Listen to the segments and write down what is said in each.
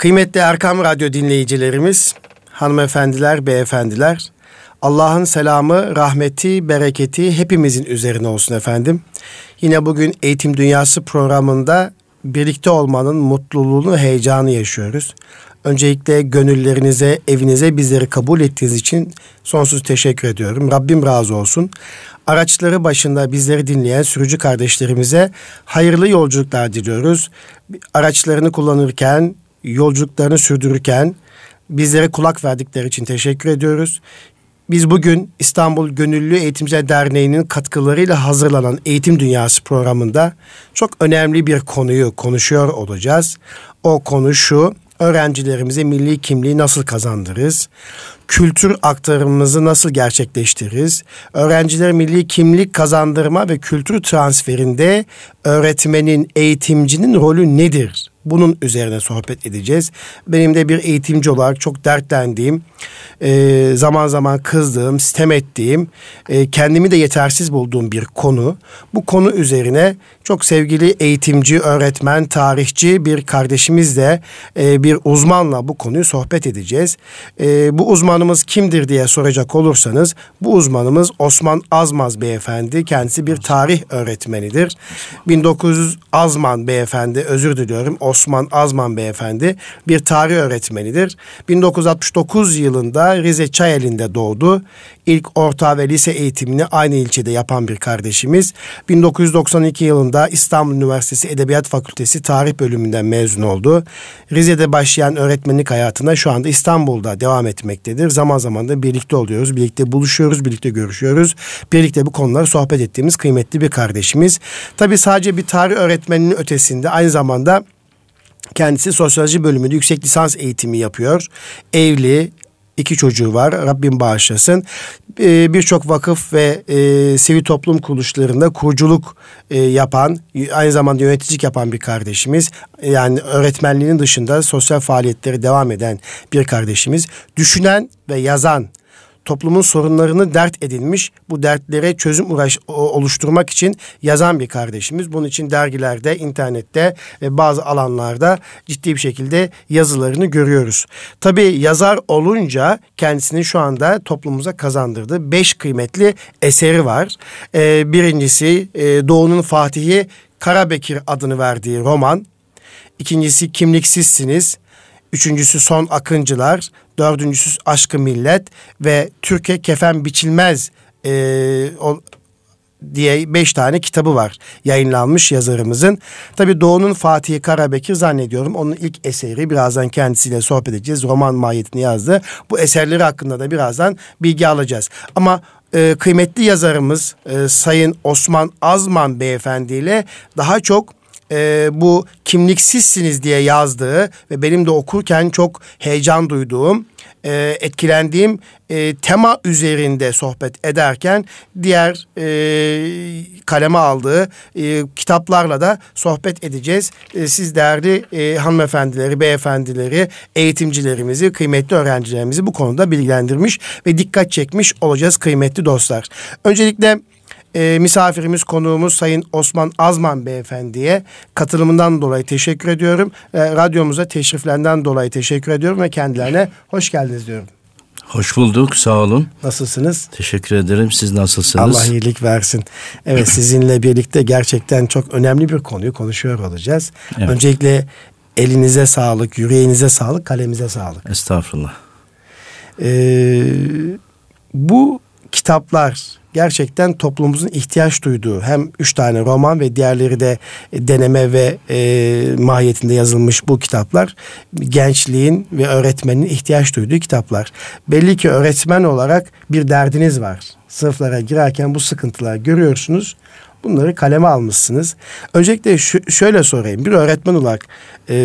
Kıymetli Erkam Radyo dinleyicilerimiz, hanımefendiler, beyefendiler, Allah'ın selamı, rahmeti, bereketi hepimizin üzerine olsun efendim. Yine bugün Eğitim Dünyası programında birlikte olmanın mutluluğunu, heyecanı yaşıyoruz. Öncelikle gönüllerinize, evinize bizleri kabul ettiğiniz için sonsuz teşekkür ediyorum. Rabbim razı olsun. Araçları başında bizleri dinleyen sürücü kardeşlerimize hayırlı yolculuklar diliyoruz. Araçlarını kullanırken, yolculuklarını sürdürürken bizlere kulak verdikleri için teşekkür ediyoruz. Biz bugün İstanbul Gönüllü Eğitimciler Derneği'nin katkılarıyla hazırlanan Eğitim Dünyası programında çok önemli bir konuyu konuşuyor olacağız. O konu şu, öğrencilerimize milli kimliği nasıl kazandırırız? Kültür aktarımımızı nasıl gerçekleştiririz? Öğrencilere milli kimlik kazandırma ve kültür transferinde öğretmenin, eğitimcinin rolü nedir? Bunun üzerine sohbet edeceğiz. Benim de bir eğitimci olarak çok dertlendiğim, e, zaman zaman kızdığım, sitem ettiğim, e, kendimi de yetersiz bulduğum bir konu. Bu konu üzerine çok sevgili eğitimci, öğretmen, tarihçi bir kardeşimizle, e, bir uzmanla bu konuyu sohbet edeceğiz. E, bu uzmanımız kimdir diye soracak olursanız, bu uzmanımız Osman Azmaz Beyefendi. Kendisi bir tarih öğretmenidir. 1900 Azman Beyefendi, özür diliyorum. Osman Azman Beyefendi bir tarih öğretmenidir. 1969 yılında Rize Çayeli'nde doğdu. İlk orta ve lise eğitimini aynı ilçede yapan bir kardeşimiz. 1992 yılında İstanbul Üniversitesi Edebiyat Fakültesi Tarih bölümünden mezun oldu. Rize'de başlayan öğretmenlik hayatına şu anda İstanbul'da devam etmektedir. Zaman zaman da birlikte oluyoruz, birlikte buluşuyoruz, birlikte görüşüyoruz. Birlikte bu konuları sohbet ettiğimiz kıymetli bir kardeşimiz. Tabii sadece bir tarih öğretmeninin ötesinde aynı zamanda Kendisi sosyoloji bölümünde yüksek lisans eğitimi yapıyor. Evli, iki çocuğu var. Rabbim bağışlasın. Ee, Birçok vakıf ve e, sivil toplum kuruluşlarında kuruculuk e, yapan, aynı zamanda yöneticilik yapan bir kardeşimiz. Yani öğretmenliğinin dışında sosyal faaliyetleri devam eden bir kardeşimiz. Düşünen ve yazan toplumun sorunlarını dert edinmiş, bu dertlere çözüm uğraş, oluşturmak için yazan bir kardeşimiz. Bunun için dergilerde, internette ve bazı alanlarda ciddi bir şekilde yazılarını görüyoruz. Tabii yazar olunca kendisini şu anda toplumumuza kazandırdığı beş kıymetli eseri var. Ee, birincisi e, Doğu'nun Fatihi Karabekir adını verdiği roman. İkincisi Kimliksizsiniz. Üçüncüsü Son Akıncılar, dördüncüsü Aşkı Millet ve Türkiye Kefen Biçilmez e, o, diye beş tane kitabı var yayınlanmış yazarımızın. Tabi Doğu'nun Fatih Karabekir zannediyorum onun ilk eseri birazdan kendisiyle sohbet edeceğiz. Roman mahiyetini yazdı. Bu eserleri hakkında da birazdan bilgi alacağız. Ama e, kıymetli yazarımız e, Sayın Osman Azman Beyefendi ile daha çok e, bu kimliksizsiniz diye yazdığı ve benim de okurken çok heyecan duyduğum, e, etkilendiğim e, tema üzerinde sohbet ederken diğer e, kaleme aldığı e, kitaplarla da sohbet edeceğiz. E, siz değerli e, hanımefendileri, beyefendileri, eğitimcilerimizi, kıymetli öğrencilerimizi bu konuda bilgilendirmiş ve dikkat çekmiş olacağız kıymetli dostlar. Öncelikle e, misafirimiz, konuğumuz Sayın Osman Azman Beyefendi'ye katılımından dolayı teşekkür ediyorum. E, radyomuza teşriflerinden dolayı teşekkür ediyorum ve kendilerine hoş geldiniz diyorum. Hoş bulduk, sağ olun. Nasılsınız? Teşekkür ederim. Siz nasılsınız? Allah iyilik versin. Evet, sizinle birlikte gerçekten çok önemli bir konuyu konuşuyor olacağız. Evet. Öncelikle elinize sağlık, yüreğinize sağlık, kalemize sağlık. Estağfurullah. Ee, bu kitaplar gerçekten toplumumuzun ihtiyaç duyduğu hem üç tane roman ve diğerleri de deneme ve e, mahiyetinde yazılmış bu kitaplar gençliğin ve öğretmenin ihtiyaç duyduğu kitaplar. Belli ki öğretmen olarak bir derdiniz var. Sınıflara girerken bu sıkıntılar görüyorsunuz. Bunları kaleme almışsınız. Öncelikle şu, şöyle sorayım. Bir öğretmen olarak e,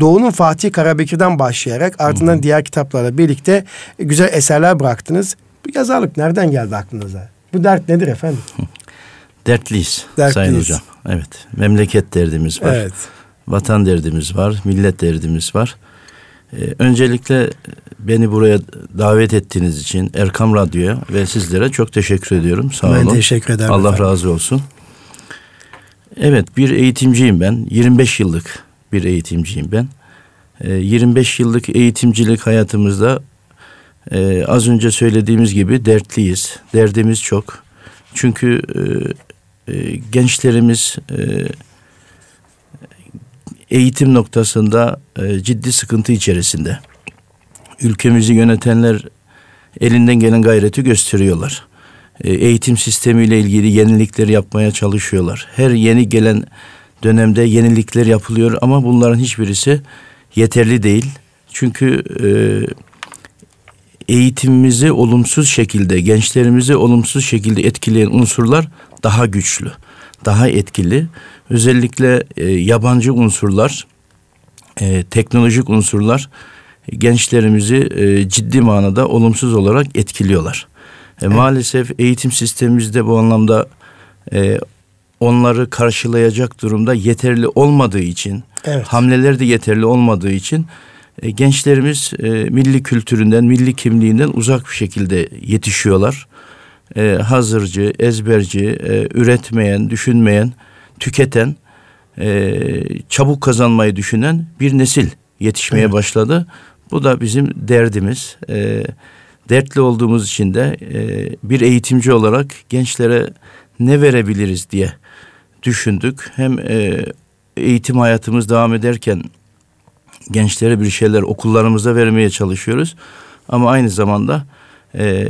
Doğu'nun Fatih Karabekir'den başlayarak ardından diğer kitaplarla birlikte güzel eserler bıraktınız. Bu yazarlık nereden geldi aklınıza? Bu dert nedir efendim? Dertliyiz, Dertliyiz. Sayın Hocam. Evet. Memleket derdimiz var. Evet. Vatan derdimiz var. Millet derdimiz var. Ee, öncelikle beni buraya davet ettiğiniz için Erkam Radyo'ya ve sizlere çok teşekkür ediyorum. Sağ ben olun. Ben teşekkür ederim. Allah efendim. razı olsun. Evet bir eğitimciyim ben. 25 yıllık bir eğitimciyim ben. 25 yıllık eğitimcilik hayatımızda az önce söylediğimiz gibi dertliyiz. Derdimiz çok. Çünkü gençlerimiz eğitim noktasında ciddi sıkıntı içerisinde. Ülkemizi yönetenler elinden gelen gayreti gösteriyorlar. Eğitim sistemiyle ilgili yenilikler yapmaya çalışıyorlar. Her yeni gelen dönemde yenilikler yapılıyor ama bunların hiçbirisi yeterli değil. Çünkü e, eğitimimizi olumsuz şekilde, gençlerimizi olumsuz şekilde etkileyen unsurlar daha güçlü, daha etkili. Özellikle e, yabancı unsurlar, e, teknolojik unsurlar gençlerimizi e, ciddi manada olumsuz olarak etkiliyorlar. E, maalesef eğitim sistemimizde bu anlamda e, onları karşılayacak durumda yeterli olmadığı için, evet. hamleler de yeterli olmadığı için e, gençlerimiz e, milli kültüründen, milli kimliğinden uzak bir şekilde yetişiyorlar. E, hazırcı, ezberci, e, üretmeyen, düşünmeyen, tüketen, e, çabuk kazanmayı düşünen bir nesil yetişmeye evet. başladı. Bu da bizim derdimiz. E, dertli olduğumuz için de e, bir eğitimci olarak gençlere ne verebiliriz diye düşündük. Hem e, eğitim hayatımız devam ederken gençlere bir şeyler okullarımızda vermeye çalışıyoruz. Ama aynı zamanda e,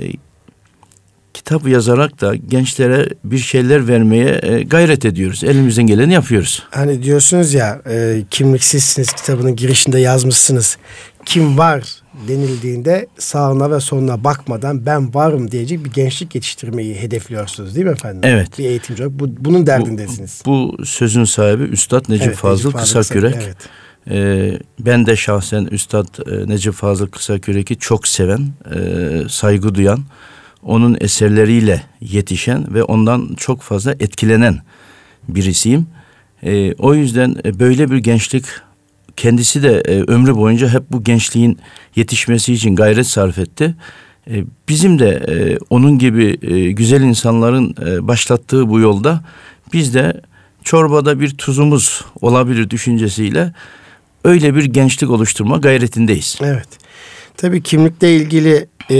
kitap yazarak da gençlere bir şeyler vermeye e, gayret ediyoruz. Elimizden geleni yapıyoruz. Hani diyorsunuz ya e, kimliksizsiniz kitabının girişinde yazmışsınız. Kim var denildiğinde sağına ve soluna bakmadan ben varım diyecek bir gençlik yetiştirmeyi hedefliyorsunuz değil mi efendim? Evet. Bir eğitimci olarak bu, bunun derdindesiniz. Bu, bu sözün sahibi Üstad Necip evet, Fazıl Necip Kısakürek. Evet. Ee, ben de şahsen Üstad e, Necip Fazıl Kısakürek'i çok seven, e, saygı duyan, onun eserleriyle yetişen ve ondan çok fazla etkilenen birisiyim. E, o yüzden e, böyle bir gençlik kendisi de e, ömrü boyunca hep bu gençliğin yetişmesi için gayret sarf etti. E, bizim de e, onun gibi e, güzel insanların e, başlattığı bu yolda biz de çorbada bir tuzumuz olabilir düşüncesiyle öyle bir gençlik oluşturma gayretindeyiz. Evet. Tabii kimlikle ilgili e,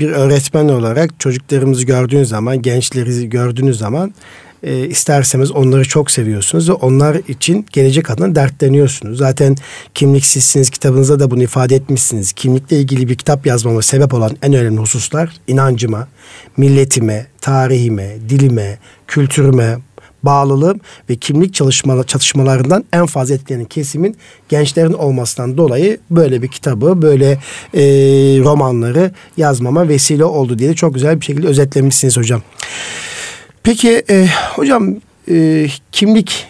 bir öğretmen olarak çocuklarımızı gördüğünüz zaman, gençleri gördüğünüz zaman e, isterseniz onları çok seviyorsunuz ve onlar için gelecek adına dertleniyorsunuz. Zaten kimliksizsiniz kitabınızda da bunu ifade etmişsiniz. Kimlikle ilgili bir kitap yazmama sebep olan en önemli hususlar inancıma, milletime, tarihime, dilime, kültürüme, bağlılığım ve kimlik çalışma, çatışmalarından en fazla etkilenen kesimin gençlerin olmasından dolayı böyle bir kitabı, böyle e, romanları yazmama vesile oldu diye çok güzel bir şekilde özetlemişsiniz hocam. Peki e, hocam e, kimlik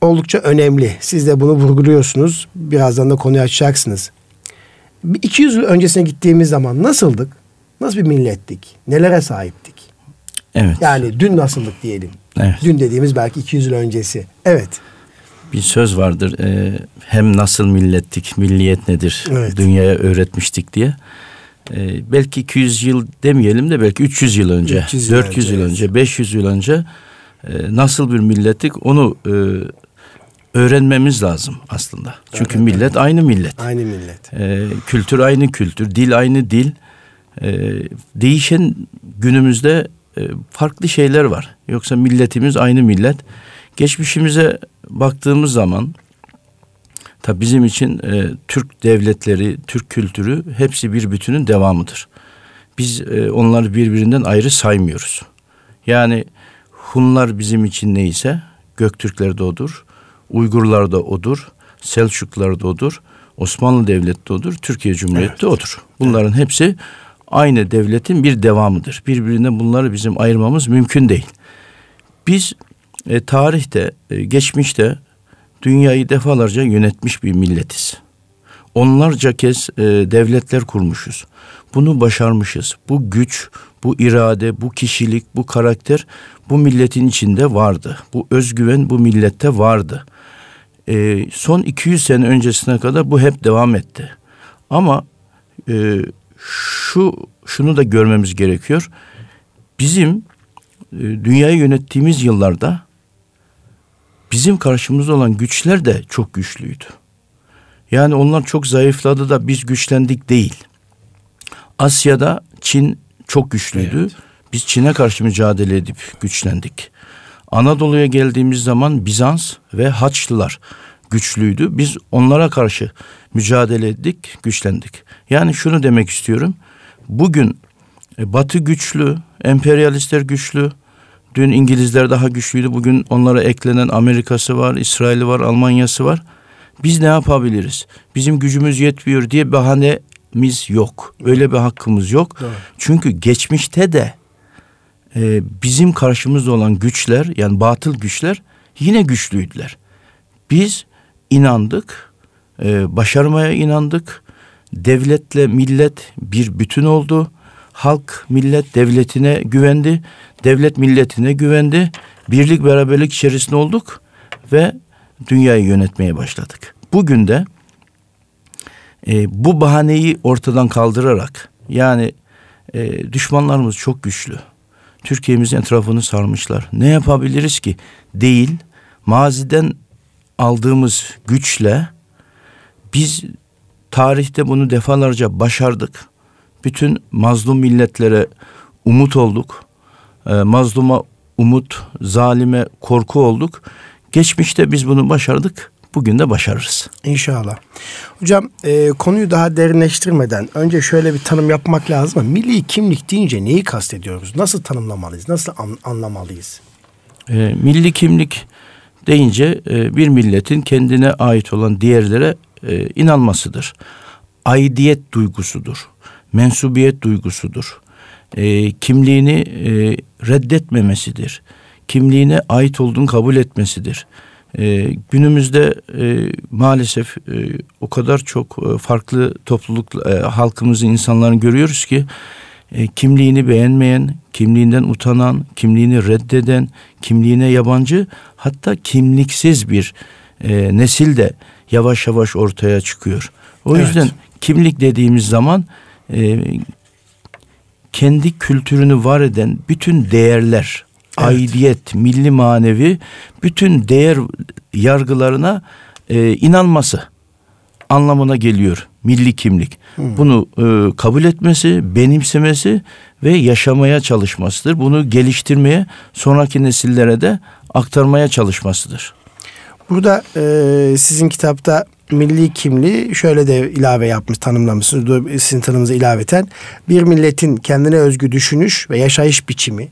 oldukça önemli. Siz de bunu vurguluyorsunuz. Birazdan da konuyu açacaksınız. 200 yıl öncesine gittiğimiz zaman nasıldık? Nasıl bir millettik? Nelere sahiptik? Evet. Yani dün nasıldık diyelim. Evet. Dün dediğimiz belki 200 yıl öncesi. Evet. Bir söz vardır. E, hem nasıl millettik, milliyet nedir evet. dünyaya öğretmiştik diye. E, belki 200 yıl demeyelim de belki 300 yıl önce, 300 yıl 400 önce, yıl önce, evet. 500 yıl önce e, nasıl bir millettik onu e, öğrenmemiz lazım aslında. Çünkü evet, millet evet. aynı millet. Aynı millet. E, kültür aynı kültür, dil aynı dil. E, değişen günümüzde farklı şeyler var. Yoksa milletimiz aynı millet. Geçmişimize baktığımız zaman tabi bizim için e, Türk devletleri, Türk kültürü hepsi bir bütünün devamıdır. Biz e, onları birbirinden ayrı saymıyoruz. Yani Hunlar bizim için neyse Göktürkler de odur, Uygurlar da odur, Selçuklular da odur, Osmanlı Devleti de odur, Türkiye Cumhuriyeti evet. de odur. Bunların evet. hepsi aynı devletin bir devamıdır. Birbirinden bunları bizim ayırmamız mümkün değil. Biz e, tarihte, e, geçmişte dünyayı defalarca yönetmiş bir milletiz. Onlarca kez e, devletler kurmuşuz. Bunu başarmışız. Bu güç, bu irade, bu kişilik, bu karakter bu milletin içinde vardı. Bu özgüven bu millette vardı. E, son 200 sene öncesine kadar bu hep devam etti. Ama e, şu şunu da görmemiz gerekiyor. Bizim e, dünyayı yönettiğimiz yıllarda bizim karşımızda olan güçler de çok güçlüydü. Yani onlar çok zayıfladı da biz güçlendik değil. Asya'da Çin çok güçlüydü. Evet. Biz Çin'e karşı mücadele edip güçlendik. Anadolu'ya geldiğimiz zaman Bizans ve Haçlılar güçlüydü. Biz onlara karşı mücadele ettik, güçlendik. Yani şunu demek istiyorum. Bugün e, Batı güçlü, emperyalistler güçlü. Dün İngilizler daha güçlüydü. Bugün onlara eklenen Amerika'sı var, İsrail'i var, Almanya'sı var. Biz ne yapabiliriz? Bizim gücümüz yetmiyor diye bahanemiz yok. Öyle bir hakkımız yok. Evet. Çünkü geçmişte de e, bizim karşımızda olan güçler yani batıl güçler yine güçlüydüler. Biz inandık, e, başarmaya inandık. Devletle millet bir bütün oldu. Halk millet devletine güvendi. Devlet milletine güvendi. Birlik beraberlik içerisinde olduk ve dünyayı yönetmeye başladık. Bugün de e, bu bahaneyi ortadan kaldırarak yani e, düşmanlarımız çok güçlü. Türkiye'mizin etrafını sarmışlar. Ne yapabiliriz ki? Değil. Maziden aldığımız güçle biz tarihte bunu defalarca başardık. Bütün mazlum milletlere umut olduk. E, mazluma umut, zalime korku olduk. Geçmişte biz bunu başardık. Bugün de başarırız. İnşallah. Hocam e, konuyu daha derinleştirmeden önce şöyle bir tanım yapmak lazım milli kimlik deyince neyi kastediyoruz? Nasıl tanımlamalıyız? Nasıl an, anlamalıyız? E, milli kimlik deyince e, bir milletin kendine ait olan diğerlere e, inanmasıdır. Aidiyet duygusudur. Mensubiyet duygusudur. E, kimliğini e, reddetmemesidir. Kimliğine ait olduğunu kabul etmesidir. E, günümüzde e, maalesef e, o kadar çok e, farklı topluluk e, halkımızın insanların görüyoruz ki e, kimliğini beğenmeyen, kimliğinden utanan, kimliğini reddeden, kimliğine yabancı hatta kimliksiz bir e, nesil de yavaş yavaş ortaya çıkıyor. O evet. yüzden kimlik dediğimiz zaman e, kendi kültürünü var eden bütün değerler, evet. aidiyet, milli manevi bütün değer yargılarına e, inanması anlamına geliyor milli kimlik. Hmm. Bunu e, kabul etmesi, benimsemesi ve yaşamaya çalışmasıdır. Bunu geliştirmeye, sonraki nesillere de aktarmaya çalışmasıdır. Burada e, sizin kitapta milli kimliği şöyle de ilave yapmış, tanımlamışsınız. Sizin tanımınıza ilaveten bir milletin kendine özgü düşünüş ve yaşayış biçimi,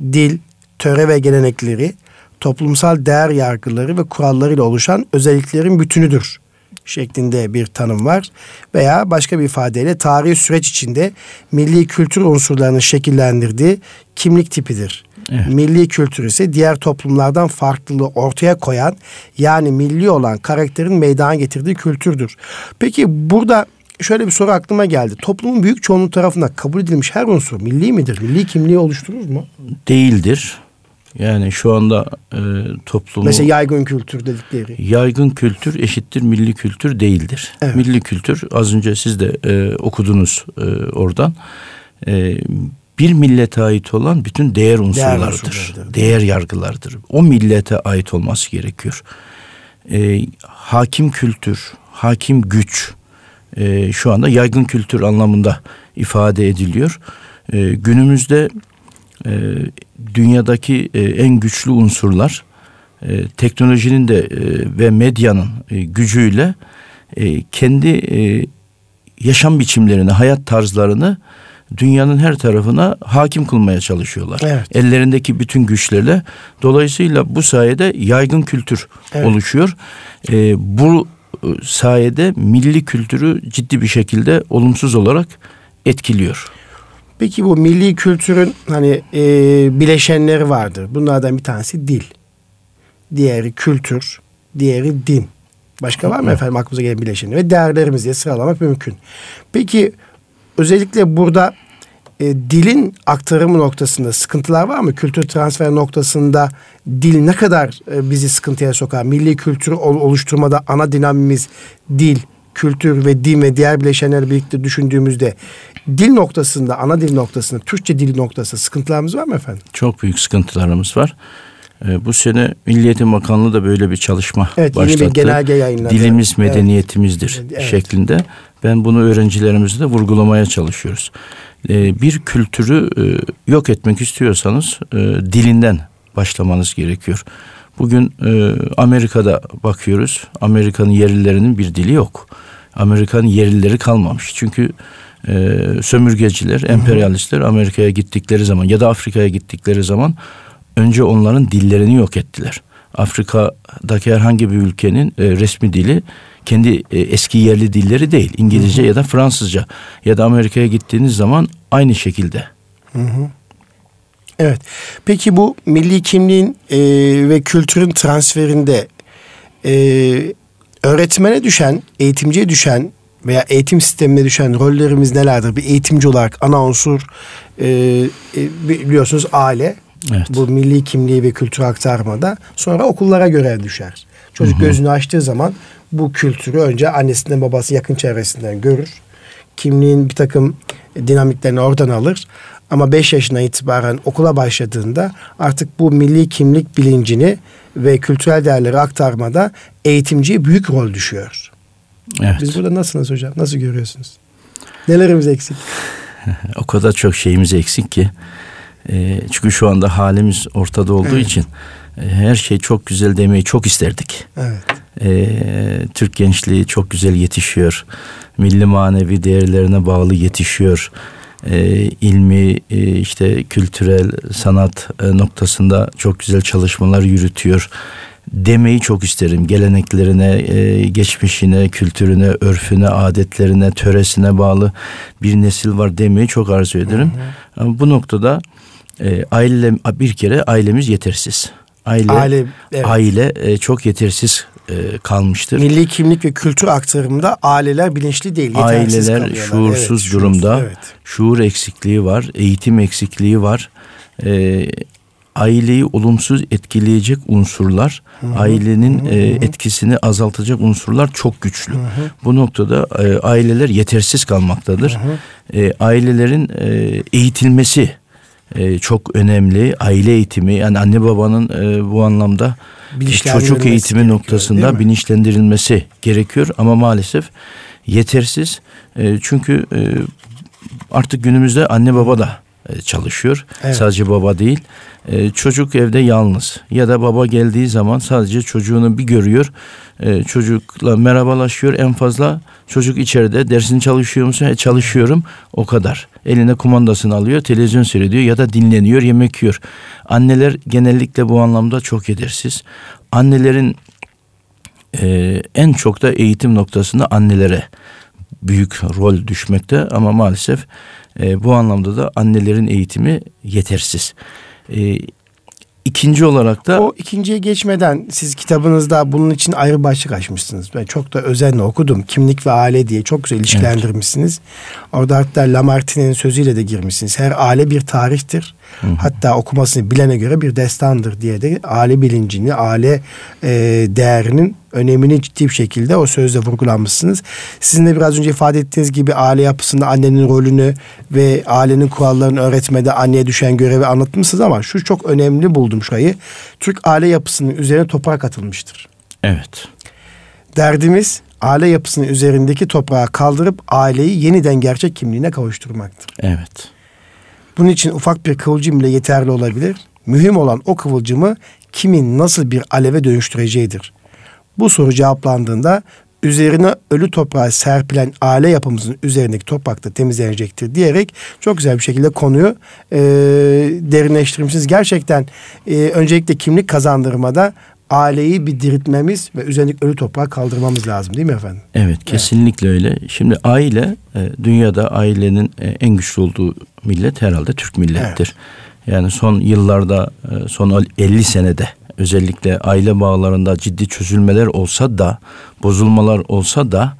dil, töre ve gelenekleri, toplumsal değer yargıları ve kurallarıyla oluşan özelliklerin bütünüdür şeklinde bir tanım var. Veya başka bir ifadeyle tarihi süreç içinde milli kültür unsurlarını şekillendirdiği kimlik tipidir. Evet. Milli kültür ise diğer toplumlardan farklılığı ortaya koyan yani milli olan karakterin meydana getirdiği kültürdür. Peki burada şöyle bir soru aklıma geldi. Toplumun büyük çoğunluğu tarafından kabul edilmiş her unsur milli midir? Milli kimliği oluşturur mu? Değildir. Yani şu anda e, toplumu... Mesela yaygın kültür dedikleri. Yaygın kültür eşittir milli kültür değildir. Evet. Milli kültür az önce siz de e, okudunuz e, oradan. E, bir millete ait olan bütün değer unsurlardır. Değer, değer yargılardır. O millete ait olması gerekiyor. E, hakim kültür, hakim güç e, şu anda yaygın kültür anlamında ifade ediliyor. E, günümüzde e, dünyadaki e, en güçlü unsurlar e, teknolojinin de e, ve medyanın e, gücüyle e, kendi e, yaşam biçimlerini, hayat tarzlarını dünyanın her tarafına hakim kılmaya çalışıyorlar. Evet. Ellerindeki bütün güçlerle. Dolayısıyla bu sayede yaygın kültür evet. oluşuyor. E, bu e, sayede milli kültürü ciddi bir şekilde olumsuz olarak etkiliyor. Peki bu milli kültürün hani e, bileşenleri vardır. Bunlardan bir tanesi dil. Diğeri kültür, diğeri din. Başka var mı efendim aklımıza gelen bileşeni? Ve değerlerimiz diye sıralamak mümkün. Peki özellikle burada e, dilin aktarımı noktasında sıkıntılar var mı? Kültür transfer noktasında dil ne kadar e, bizi sıkıntıya sokar? Milli kültürü oluşturmada ana dinamimiz dil, kültür ve din ve diğer bileşenleri birlikte düşündüğümüzde dil noktasında, ana dil noktasında, Türkçe dil noktasında sıkıntılarımız var mı efendim? Çok büyük sıkıntılarımız var. E, bu sene Milli Eğitim Bakanlığı da böyle bir çalışma evet, başlattı. Yeni bir genelge yayınladı. Dilimiz medeniyetimizdir evet. şeklinde. Ben bunu öğrencilerimize de vurgulamaya çalışıyoruz. E, bir kültürü e, yok etmek istiyorsanız e, dilinden başlamanız gerekiyor. Bugün e, Amerika'da bakıyoruz. Amerika'nın yerlilerinin bir dili yok. Amerika'nın yerlileri kalmamış. Çünkü e, sömürgeciler, emperyalistler Amerika'ya gittikleri zaman ya da Afrika'ya gittikleri zaman önce onların dillerini yok ettiler. Afrika'daki herhangi bir ülkenin e, resmi dili kendi e, eski yerli dilleri değil. İngilizce hı hı. ya da Fransızca ya da Amerika'ya gittiğiniz zaman aynı şekilde. Hı hı. Evet. Peki bu milli kimliğin e, ve kültürün transferinde e, öğretmene düşen, eğitimciye düşen veya eğitim sistemine düşen rollerimiz nelerdir? Bir eğitimci olarak ana unsur e, e, biliyorsunuz aile. Evet. Bu milli kimliği ve kültür aktarmada sonra okullara göre düşer. Çocuk hı hı. gözünü açtığı zaman bu kültürü önce annesinden babası yakın çevresinden görür. Kimliğin bir takım dinamiklerini oradan alır. Ama 5 yaşına itibaren okula başladığında artık bu milli kimlik bilincini ve kültürel değerleri aktarmada eğitimciye büyük rol düşüyor. Evet. Biz burada nasılsınız hocam? Nasıl görüyorsunuz? Nelerimiz eksik? o kadar çok şeyimiz eksik ki. E, çünkü şu anda halimiz ortada olduğu evet. için e, her şey çok güzel demeyi çok isterdik. Evet. E, Türk gençliği çok güzel yetişiyor. Milli manevi değerlerine bağlı yetişiyor e, ilmi e, işte kültürel sanat e, noktasında çok güzel çalışmalar yürütüyor demeyi çok isterim. Geleneklerine, e, geçmişine, kültürüne, örfüne, adetlerine, töresine bağlı bir nesil var demeyi çok arzu ederim. Hı hı. Ama bu noktada e, aile bir kere ailemiz yetersiz. Aile aile, evet. aile e, çok yetersiz e, kalmıştır. Milli kimlik ve kültür aktarımında aileler bilinçli değil. Aileler şuursuz evet, durumda. Şuursuz, evet. Şuur eksikliği var, eğitim eksikliği var. E, aileyi olumsuz etkileyecek unsurlar, Hı-hı. ailenin Hı-hı. E, etkisini azaltacak unsurlar çok güçlü. Hı-hı. Bu noktada e, aileler yetersiz kalmaktadır. E, ailelerin e, eğitilmesi e, çok önemli. Aile eğitimi yani anne babanın e, bu anlamda çocuk eğitimi noktasında bilinçlendirilmesi gerekiyor ama maalesef yetersiz. E, çünkü e, artık günümüzde anne baba da e, çalışıyor. Evet. Sadece baba değil. E, çocuk evde yalnız ya da baba geldiği zaman sadece çocuğunu bir görüyor. E, çocukla merhabalaşıyor en fazla çocuk içeride dersini çalışıyor musun? E, çalışıyorum o kadar. Eline kumandasını alıyor televizyon seyrediyor ya da dinleniyor yemek yiyor. Anneler genellikle bu anlamda çok yetersiz. Annelerin e, en çok da eğitim noktasında annelere büyük rol düşmekte ama maalesef e, bu anlamda da annelerin eğitimi yetersiz. E, İkinci olarak da... O ikinciye geçmeden siz kitabınızda bunun için ayrı başlık açmışsınız. Ben çok da özenle okudum. Kimlik ve aile diye çok güzel ilişkilendirmişsiniz. Evet. Orada hatta Lamartine'in sözüyle de girmişsiniz. Her aile bir tarihtir. Hı hı. Hatta okumasını bilene göre bir destandır diye de aile bilincini, aile e, değerinin önemini ciddi bir şekilde o sözde vurgulanmışsınız. Sizin de biraz önce ifade ettiğiniz gibi aile yapısında annenin rolünü ve ailenin kurallarını öğretmede anneye düşen görevi anlatmışsınız ama şu çok önemli buldum şurayı. Türk aile yapısının üzerine toprak atılmıştır. Evet. Derdimiz aile yapısının üzerindeki toprağı kaldırıp aileyi yeniden gerçek kimliğine kavuşturmaktır. Evet. Bunun için ufak bir kıvılcım bile yeterli olabilir. Mühim olan o kıvılcımı kimin nasıl bir aleve dönüştüreceğidir. Bu soru cevaplandığında üzerine ölü toprağı serpilen aile yapımızın üzerindeki toprak da temizlenecektir diyerek çok güzel bir şekilde konuyu e, derinleştirmişsiniz. Gerçekten e, öncelikle kimlik kazandırmada aileyi bir diriltmemiz ve üzerindeki ölü toprağı kaldırmamız lazım değil mi efendim? Evet kesinlikle evet. öyle. Şimdi aile e, dünyada ailenin e, en güçlü olduğu millet herhalde Türk millettir. Evet. Yani son yıllarda e, son 50 senede özellikle aile bağlarında ciddi çözülmeler olsa da bozulmalar olsa da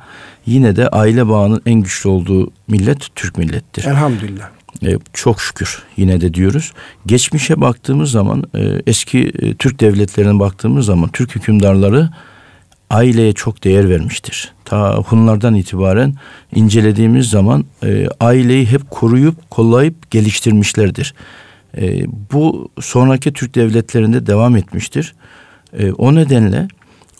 yine de aile bağının en güçlü olduğu millet Türk millettir. Elhamdülillah. E, çok şükür yine de diyoruz. Geçmişe baktığımız zaman e, eski e, Türk devletlerine baktığımız zaman Türk hükümdarları aileye çok değer vermiştir. Ta Hunlardan itibaren incelediğimiz zaman e, aileyi hep koruyup kollayıp geliştirmişlerdir. E, bu sonraki Türk devletlerinde devam etmiştir. E, o nedenle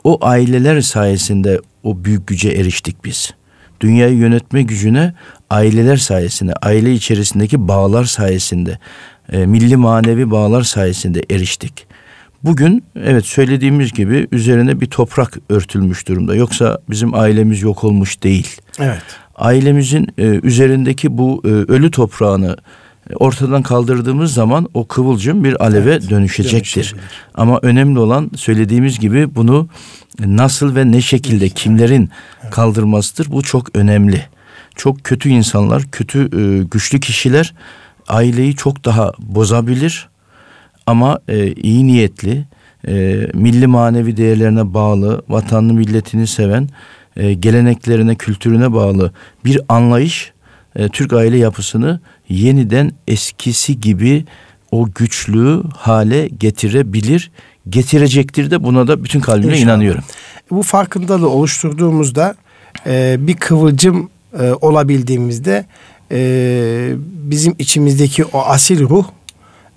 o aileler sayesinde o büyük güce eriştik biz. Dünyayı yönetme gücüne aileler sayesinde, aile içerisindeki bağlar sayesinde, e, milli manevi bağlar sayesinde eriştik. Bugün evet söylediğimiz gibi üzerine bir toprak örtülmüş durumda. Yoksa bizim ailemiz yok olmuş değil. Evet. Ailemizin e, üzerindeki bu e, ölü toprağını ortadan kaldırdığımız zaman o kıvılcım bir aleve evet, dönüşecektir. Ama önemli olan söylediğimiz gibi bunu nasıl ve ne şekilde kimlerin kaldırmasıdır. Bu çok önemli. Çok kötü insanlar, kötü e, güçlü kişiler aileyi çok daha bozabilir ama e, iyi niyetli, e, milli manevi değerlerine bağlı, vatanını milletini seven, geleneklerine, kültürüne bağlı bir anlayış Türk aile yapısını yeniden eskisi gibi o güçlü hale getirebilir, getirecektir de buna da bütün kalbimle İnşallah. inanıyorum. Bu farkındalığı oluşturduğumuzda e, bir kıvılcım e, olabildiğimizde e, bizim içimizdeki o asil ruh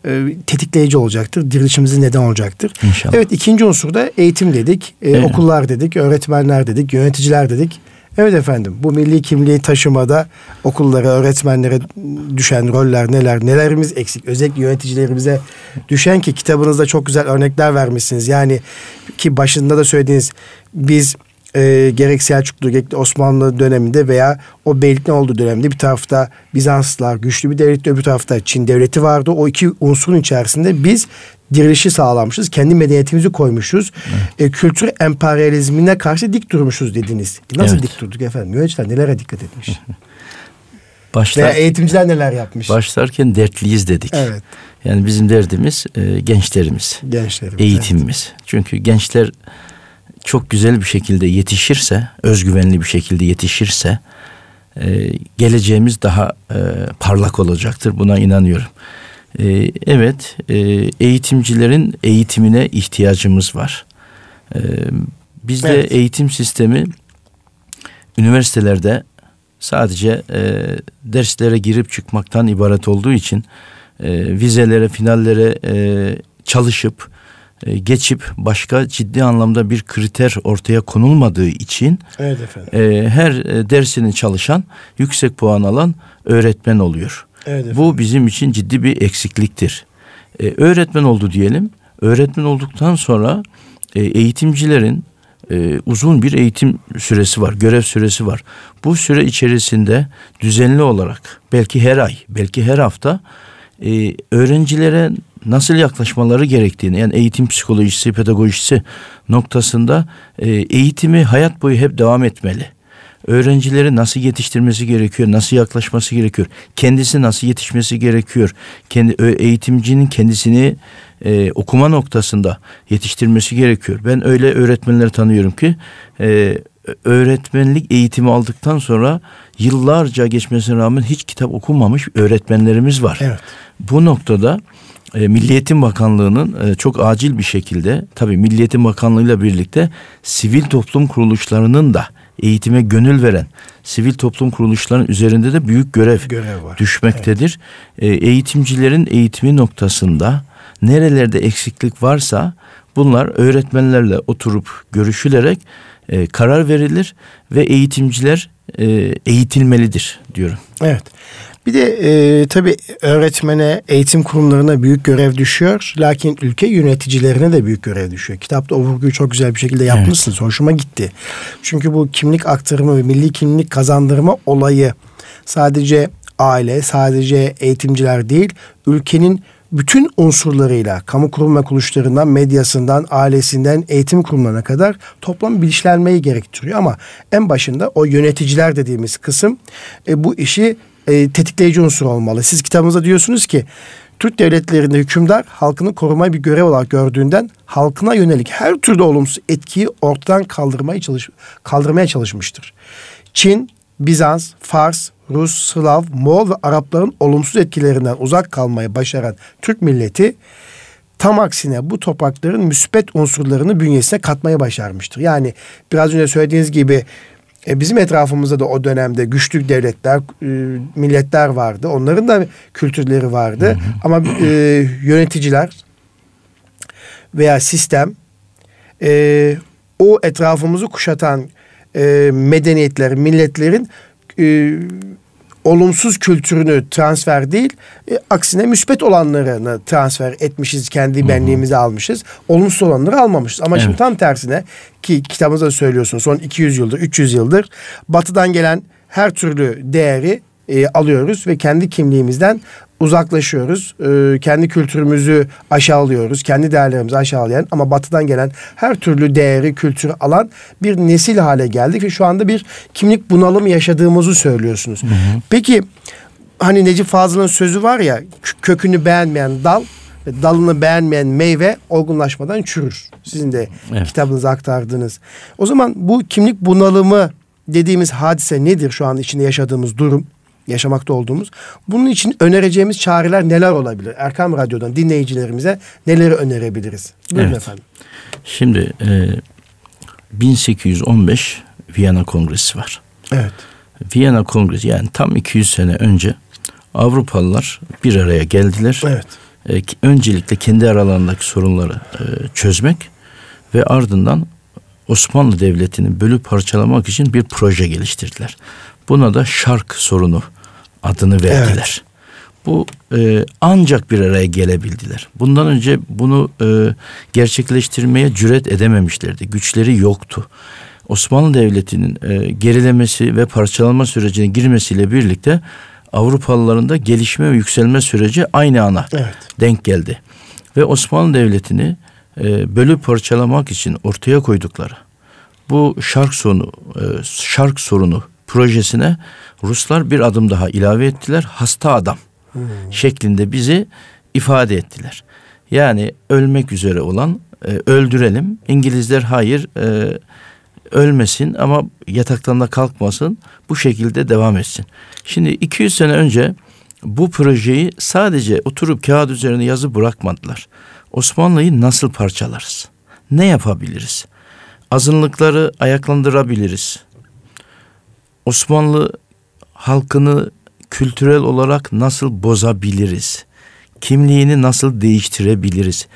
e, tetikleyici olacaktır. Dirilişimizin neden olacaktır. İnşallah. Evet ikinci unsur da eğitim dedik. E, evet. Okullar dedik, öğretmenler dedik, yöneticiler dedik. Evet efendim bu milli kimliği taşımada okullara, öğretmenlere düşen roller neler, nelerimiz eksik. Özellikle yöneticilerimize düşen ki kitabınızda çok güzel örnekler vermişsiniz. Yani ki başında da söylediğiniz biz e, gerek Selçuklu gerek Osmanlı döneminde veya o beylik ne olduğu dönemde bir tarafta Bizanslılar güçlü bir devlet öbür tarafta Çin devleti vardı. O iki unsurun içerisinde biz dirilişi sağlamışız. Kendi medeniyetimizi koymuşuz. Evet. E, kültür emperyalizmine karşı dik durmuşuz dediniz. Nasıl evet. dik durduk efendim? Yöneticiler nelere dikkat etmiş? Başlar, Veya eğitimciler neler yapmış? Başlarken dertliyiz dedik. Evet. Yani bizim derdimiz e, gençlerimiz. Gençlerimiz. Eğitimimiz. Evet. Çünkü gençler çok güzel bir şekilde yetişirse, özgüvenli bir şekilde yetişirse e, geleceğimiz daha e, parlak olacaktır. Buna inanıyorum. E, evet, e, eğitimcilerin eğitimine ihtiyacımız var. E, bizde evet. eğitim sistemi üniversitelerde sadece e, derslere girip çıkmaktan ibaret olduğu için e, vizelere, finallere e, çalışıp e, geçip başka ciddi anlamda bir kriter ortaya konulmadığı için evet efendim. E, her dersini çalışan yüksek puan alan öğretmen oluyor. Evet efendim. Bu bizim için ciddi bir eksikliktir. E, öğretmen oldu diyelim. Öğretmen olduktan sonra e, eğitimcilerin e, uzun bir eğitim süresi var, görev süresi var. Bu süre içerisinde düzenli olarak belki her ay, belki her hafta e, öğrencilere nasıl yaklaşmaları gerektiğini yani eğitim psikolojisi, pedagojisi noktasında e, eğitimi hayat boyu hep devam etmeli. Öğrencileri nasıl yetiştirmesi gerekiyor, nasıl yaklaşması gerekiyor, kendisi nasıl yetişmesi gerekiyor, kendi eğitimcinin kendisini e, okuma noktasında yetiştirmesi gerekiyor. Ben öyle öğretmenler tanıyorum ki e, öğretmenlik eğitimi aldıktan sonra yıllarca geçmesine rağmen hiç kitap okumamış öğretmenlerimiz var. Evet. Bu noktada e, Milli Eğitim Bakanlığı'nın e, çok acil bir şekilde tabii Milli Eğitim Bakanlığı ile birlikte sivil toplum kuruluşlarının da eğitime gönül veren sivil toplum kuruluşlarının üzerinde de büyük görev, görev var. düşmektedir. Evet. E, eğitimcilerin eğitimi noktasında nerelerde eksiklik varsa bunlar öğretmenlerle oturup görüşülerek e, karar verilir ve eğitimciler e, eğitilmelidir diyorum. Evet. Bir de e, tabii öğretmene, eğitim kurumlarına büyük görev düşüyor. Lakin ülke yöneticilerine de büyük görev düşüyor. Kitapta o vurguyu çok güzel bir şekilde yapmışsınız. Evet. Hoşuma gitti. Çünkü bu kimlik aktarımı ve milli kimlik kazandırma olayı sadece aile, sadece eğitimciler değil, ülkenin bütün unsurlarıyla kamu kurum ve kuruluşlarından, medyasından, ailesinden, eğitim kurumlarına kadar toplam bilinçlenmeyi gerektiriyor. Ama en başında o yöneticiler dediğimiz kısım e, bu işi e, tetikleyici unsur olmalı. Siz kitabınızda diyorsunuz ki Türk devletlerinde hükümdar halkını korumaya bir görev olarak gördüğünden halkına yönelik her türlü olumsuz etkiyi ortadan kaldırmaya çalış kaldırmaya çalışmıştır. Çin, Bizans, Fars, Rus, Slav, Moğol ve Arapların olumsuz etkilerinden uzak kalmayı başaran Türk milleti tam aksine bu toprakların müspet unsurlarını bünyesine katmayı başarmıştır. Yani biraz önce söylediğiniz gibi E, bizim etrafımızda da o dönemde güçlü devletler, e, milletler vardı. Onların da kültürleri vardı. Hı hı. Ama e, yöneticiler veya sistem e, o etrafımızı kuşatan e, medeniyetlerin, milletlerin e, olumsuz kültürünü transfer değil, e, aksine müspet olanlarını transfer etmişiz, kendi benliğimize almışız. Olumsuz olanları almamışız. Ama evet. şimdi tam tersine ki kitabınızda söylüyorsun son 200 yıldır, 300 yıldır batıdan gelen her türlü değeri e, alıyoruz ve kendi kimliğimizden uzaklaşıyoruz. E, kendi kültürümüzü aşağılıyoruz. Kendi değerlerimizi aşağılayan ama batıdan gelen her türlü değeri, kültürü alan bir nesil hale geldik ve şu anda bir kimlik bunalımı yaşadığımızı söylüyorsunuz. Hı hı. Peki hani Necip Fazıl'ın sözü var ya kökünü beğenmeyen dal dalını beğenmeyen meyve olgunlaşmadan çürür. Sizin de evet. kitabınıza aktardığınız. O zaman bu kimlik bunalımı dediğimiz hadise nedir şu an içinde yaşadığımız durum? Yaşamakta olduğumuz. Bunun için önereceğimiz çareler neler olabilir? Erkam Radyo'dan dinleyicilerimize neleri önerebiliriz? Buyurun evet. efendim. Şimdi e, 1815 Viyana Kongresi var. Evet. Viyana Kongresi yani tam 200 sene önce Avrupalılar bir araya geldiler. Evet. E, öncelikle kendi aralarındaki sorunları e, çözmek ve ardından Osmanlı Devleti'ni bölüp parçalamak için bir proje geliştirdiler. Buna da şark sorunu adını verdiler. Evet. Bu e, ancak bir araya gelebildiler. Bundan önce bunu e, gerçekleştirmeye cüret edememişlerdi. Güçleri yoktu. Osmanlı Devleti'nin e, gerilemesi ve parçalanma sürecine girmesiyle birlikte Avrupalıların da gelişme ve yükselme süreci aynı ana evet. denk geldi. Ve Osmanlı Devleti'ni e, bölüp parçalamak için ortaya koydukları bu şark sorunu, e, şark sorunu projesine Ruslar bir adım daha ilave ettiler. Hasta adam hmm. şeklinde bizi ifade ettiler. Yani ölmek üzere olan e, öldürelim. İngilizler hayır e, ölmesin ama yataktan da kalkmasın. Bu şekilde devam etsin. Şimdi 200 sene önce bu projeyi sadece oturup kağıt üzerine yazı bırakmadılar. Osmanlı'yı nasıl parçalarız? Ne yapabiliriz? Azınlıkları ayaklandırabiliriz. Osmanlı halkını kültürel olarak nasıl bozabiliriz? Kimliğini nasıl değiştirebiliriz?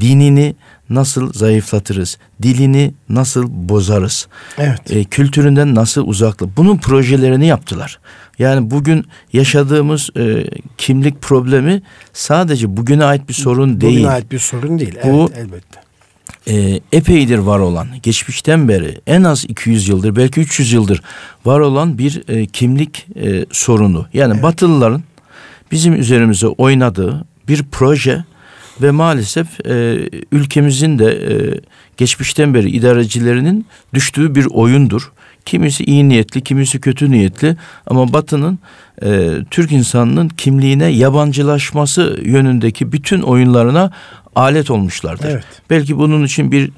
Dinini nasıl zayıflatırız? Dilini nasıl bozarız? Evet. E, kültüründen nasıl uzaklı? Bunun projelerini yaptılar. Yani bugün yaşadığımız e, kimlik problemi sadece bugüne ait bir sorun bugüne değil. Bugüne ait bir sorun değil. Bu, evet elbette e, epeydir var olan, geçmişten beri en az 200 yıldır belki 300 yıldır var olan bir e, kimlik e, sorunu. Yani evet. Batılıların bizim üzerimize oynadığı bir proje ve maalesef e, ülkemizin de e, geçmişten beri idarecilerinin düştüğü bir oyundur. Kimisi iyi niyetli, kimisi kötü niyetli ama Batı'nın e, Türk insanının kimliğine yabancılaşması yönündeki bütün oyunlarına alet olmuşlardır. Evet. Belki bunun için bir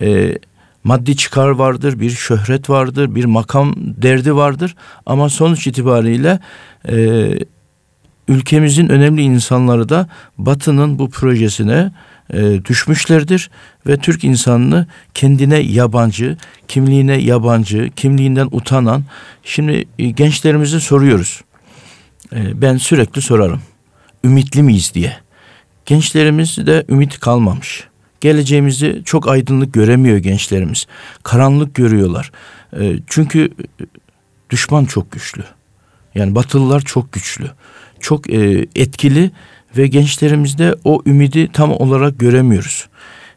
e, maddi çıkar vardır, bir şöhret vardır, bir makam derdi vardır ama sonuç itibariyle e, ülkemizin önemli insanları da Batı'nın bu projesine e, düşmüşlerdir ve Türk insanını kendine yabancı, kimliğine yabancı, kimliğinden utanan. Şimdi e, gençlerimize soruyoruz. E, ben sürekli sorarım. Ümitli miyiz diye. Gençlerimizde ümit kalmamış. Geleceğimizi çok aydınlık göremiyor gençlerimiz. Karanlık görüyorlar. E, çünkü düşman çok güçlü. Yani Batılılar çok güçlü. Çok e, etkili ve gençlerimizde o ümidi tam olarak göremiyoruz.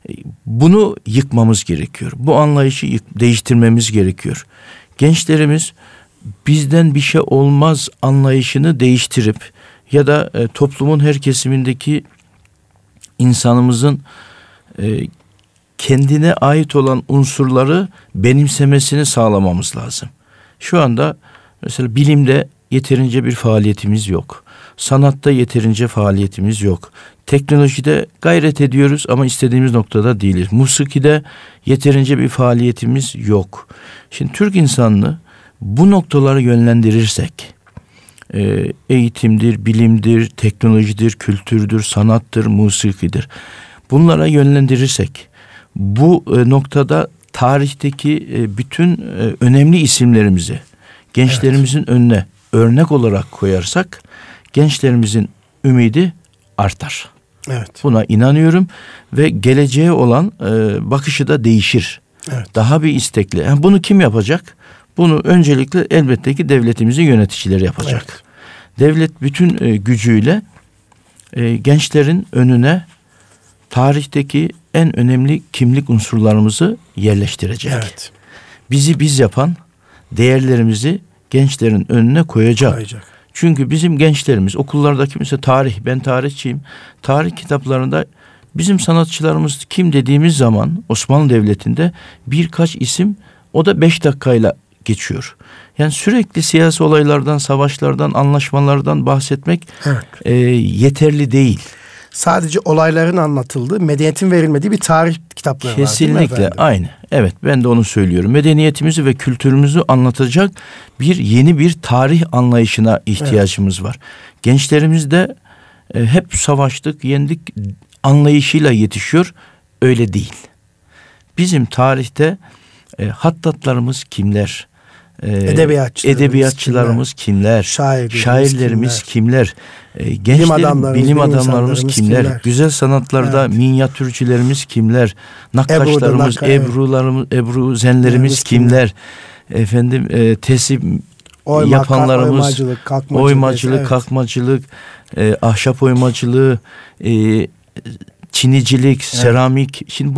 E, bunu yıkmamız gerekiyor. Bu anlayışı değiştirmemiz gerekiyor. Gençlerimiz bizden bir şey olmaz anlayışını değiştirip ya da e, toplumun her kesimindeki insanımızın e, kendine ait olan unsurları benimsemesini sağlamamız lazım. Şu anda mesela bilimde yeterince bir faaliyetimiz yok. Sanatta yeterince faaliyetimiz yok. Teknolojide gayret ediyoruz ama istediğimiz noktada değiliz. Musikide yeterince bir faaliyetimiz yok. Şimdi Türk insanını bu noktaları yönlendirirsek, e, eğitimdir, bilimdir, teknolojidir, kültürdür, sanattır, musikidir. Bunlara yönlendirirsek bu e, noktada tarihteki e, bütün e, önemli isimlerimizi gençlerimizin evet. önüne örnek olarak koyarsak gençlerimizin ümidi artar. Evet. Buna inanıyorum ve geleceğe olan e, bakışı da değişir. Evet. Daha bir istekli. Yani bunu kim yapacak? Bunu öncelikle elbette ki devletimizin yöneticileri yapacak. Evet. Devlet bütün e, gücüyle e, gençlerin önüne tarihteki en önemli kimlik unsurlarımızı yerleştirecek. Evet. Bizi biz yapan değerlerimizi gençlerin önüne koyacak. koyacak. Çünkü bizim gençlerimiz okullardaki mesela tarih, ben tarihçiyim. Tarih kitaplarında bizim sanatçılarımız kim dediğimiz zaman Osmanlı Devleti'nde birkaç isim o da beş dakikayla geçiyor. Yani sürekli siyasi olaylardan, savaşlardan, anlaşmalardan bahsetmek evet. e, yeterli değil sadece olayların anlatıldığı, medeniyetin verilmediği bir tarih kitapları Kesinlikle, var. Kesinlikle aynı. Evet ben de onu söylüyorum. Medeniyetimizi ve kültürümüzü anlatacak bir yeni bir tarih anlayışına ihtiyacımız evet. var. Gençlerimiz de e, hep savaştık, yendik anlayışıyla yetişiyor. Öyle değil. Bizim tarihte e, hattatlarımız kimler? E, edebiyatçılarımız, edebiyatçılarımız kimler? kimler? Şairlerimiz, Şairlerimiz kimler? kimler? E, gençlerin bilim adamlarımız, bilim adamlarımız kimler? kimler? Güzel sanatlarda evet. minyatürcülerimiz kimler? Nakkaşlarımız, Ebru'da, Ebrularımız, Ebru zenlerimiz kimler? kimler? Efendim e, tesip Oyma, yapanlarımız, oymacılık, kalkmacılık, oymacılık, evet. kalkmacılık e, ahşap oymacılığı, e, çinicilik, evet. seramik. Şimdi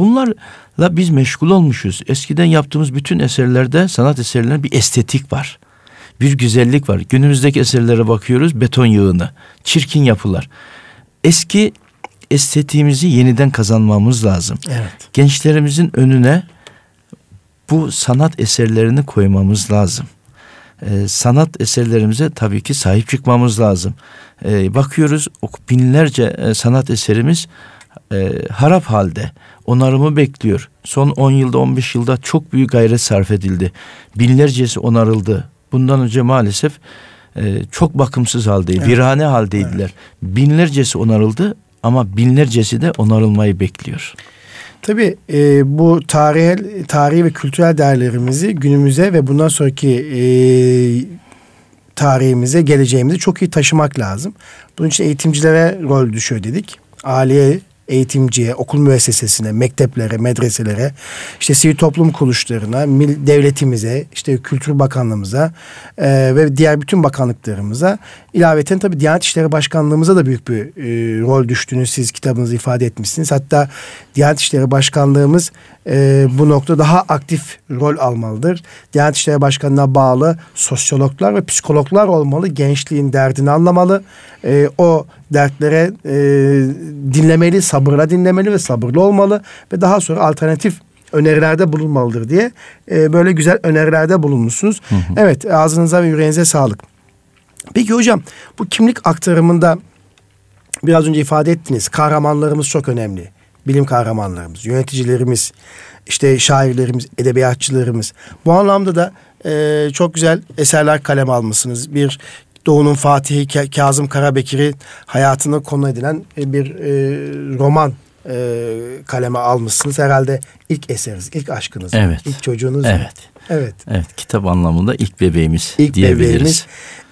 bunlarla biz meşgul olmuşuz. Eskiden yaptığımız bütün eserlerde, sanat eserlerinde bir estetik var bir güzellik var. Günümüzdeki eserlere bakıyoruz beton yığını, çirkin yapılar. Eski estetiğimizi yeniden kazanmamız lazım. Evet. Gençlerimizin önüne bu sanat eserlerini koymamız lazım. Ee, sanat eserlerimize tabii ki sahip çıkmamız lazım. Ee, bakıyoruz binlerce e, sanat eserimiz e, harap halde onarımı bekliyor. Son 10 yılda 15 yılda çok büyük gayret sarf edildi. Binlercesi onarıldı. Bundan önce maalesef e, çok bakımsız haldeydi, evet. virane haldeydiler. Evet. Binlercesi onarıldı ama binlercesi de onarılmayı bekliyor. Tabii e, bu tarih, tarihi ve kültürel değerlerimizi günümüze ve bundan sonraki e, tarihimize, geleceğimize çok iyi taşımak lazım. Bunun için eğitimcilere rol düşüyor dedik. Aileye eğitimciye, okul müessesesine, mekteplere, medreselere, işte sivil toplum kuruluşlarına, devletimize, işte Kültür Bakanlığımıza e, ve diğer bütün bakanlıklarımıza ilaveten tabii Diyanet İşleri Başkanlığımıza da büyük bir e, rol düştüğünü siz kitabınızda ifade etmişsiniz. Hatta Diyanet İşleri Başkanlığımız e, bu nokta daha aktif rol almalıdır. Diyanet İşleri Başkanı'na bağlı sosyologlar ve psikologlar olmalı. Gençliğin derdini anlamalı. E, o dertlere e, dinlemeli, sabırla dinlemeli ve sabırlı olmalı. Ve daha sonra alternatif önerilerde bulunmalıdır diye e, böyle güzel önerilerde bulunmuşsunuz. Hı hı. Evet ağzınıza ve yüreğinize sağlık. Peki hocam bu kimlik aktarımında biraz önce ifade ettiniz. Kahramanlarımız çok önemli bilim kahramanlarımız, yöneticilerimiz, işte şairlerimiz, edebiyatçılarımız. Bu anlamda da e, çok güzel eserler kalem almışsınız. Bir Doğu'nun Fatihi Kazım Karabekir'i hayatını konu edilen e, bir e, roman e, kaleme almışsınız. Herhalde ilk eseriniz, ilk aşkınız, evet. ilk çocuğunuz. Evet. Evet. Evet. Kitap anlamında ilk bebeğimiz ilk diyebiliriz. Bebeğimiz.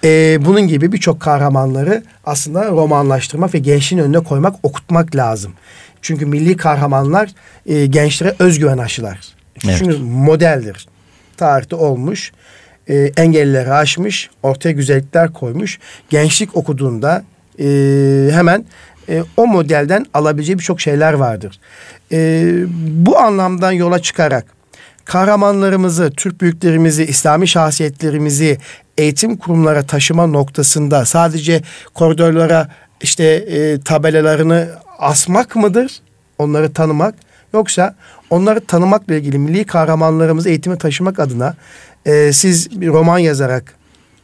Ee, bunun gibi birçok kahramanları aslında romanlaştırmak ve gençliğin önüne koymak, okutmak lazım. Çünkü milli kahramanlar e, gençlere özgüven aşılar. Evet. Çünkü modeldir. Tarihte olmuş. E, engellileri aşmış. Ortaya güzellikler koymuş. Gençlik okuduğunda e, hemen e, o modelden alabileceği birçok şeyler vardır. E, bu anlamdan yola çıkarak kahramanlarımızı, Türk büyüklerimizi, İslami şahsiyetlerimizi eğitim kurumlara taşıma noktasında sadece koridorlara işte e, tabelalarını asmak mıdır? Onları tanımak. Yoksa onları tanımakla ilgili milli kahramanlarımızı eğitime taşımak adına e, siz bir roman yazarak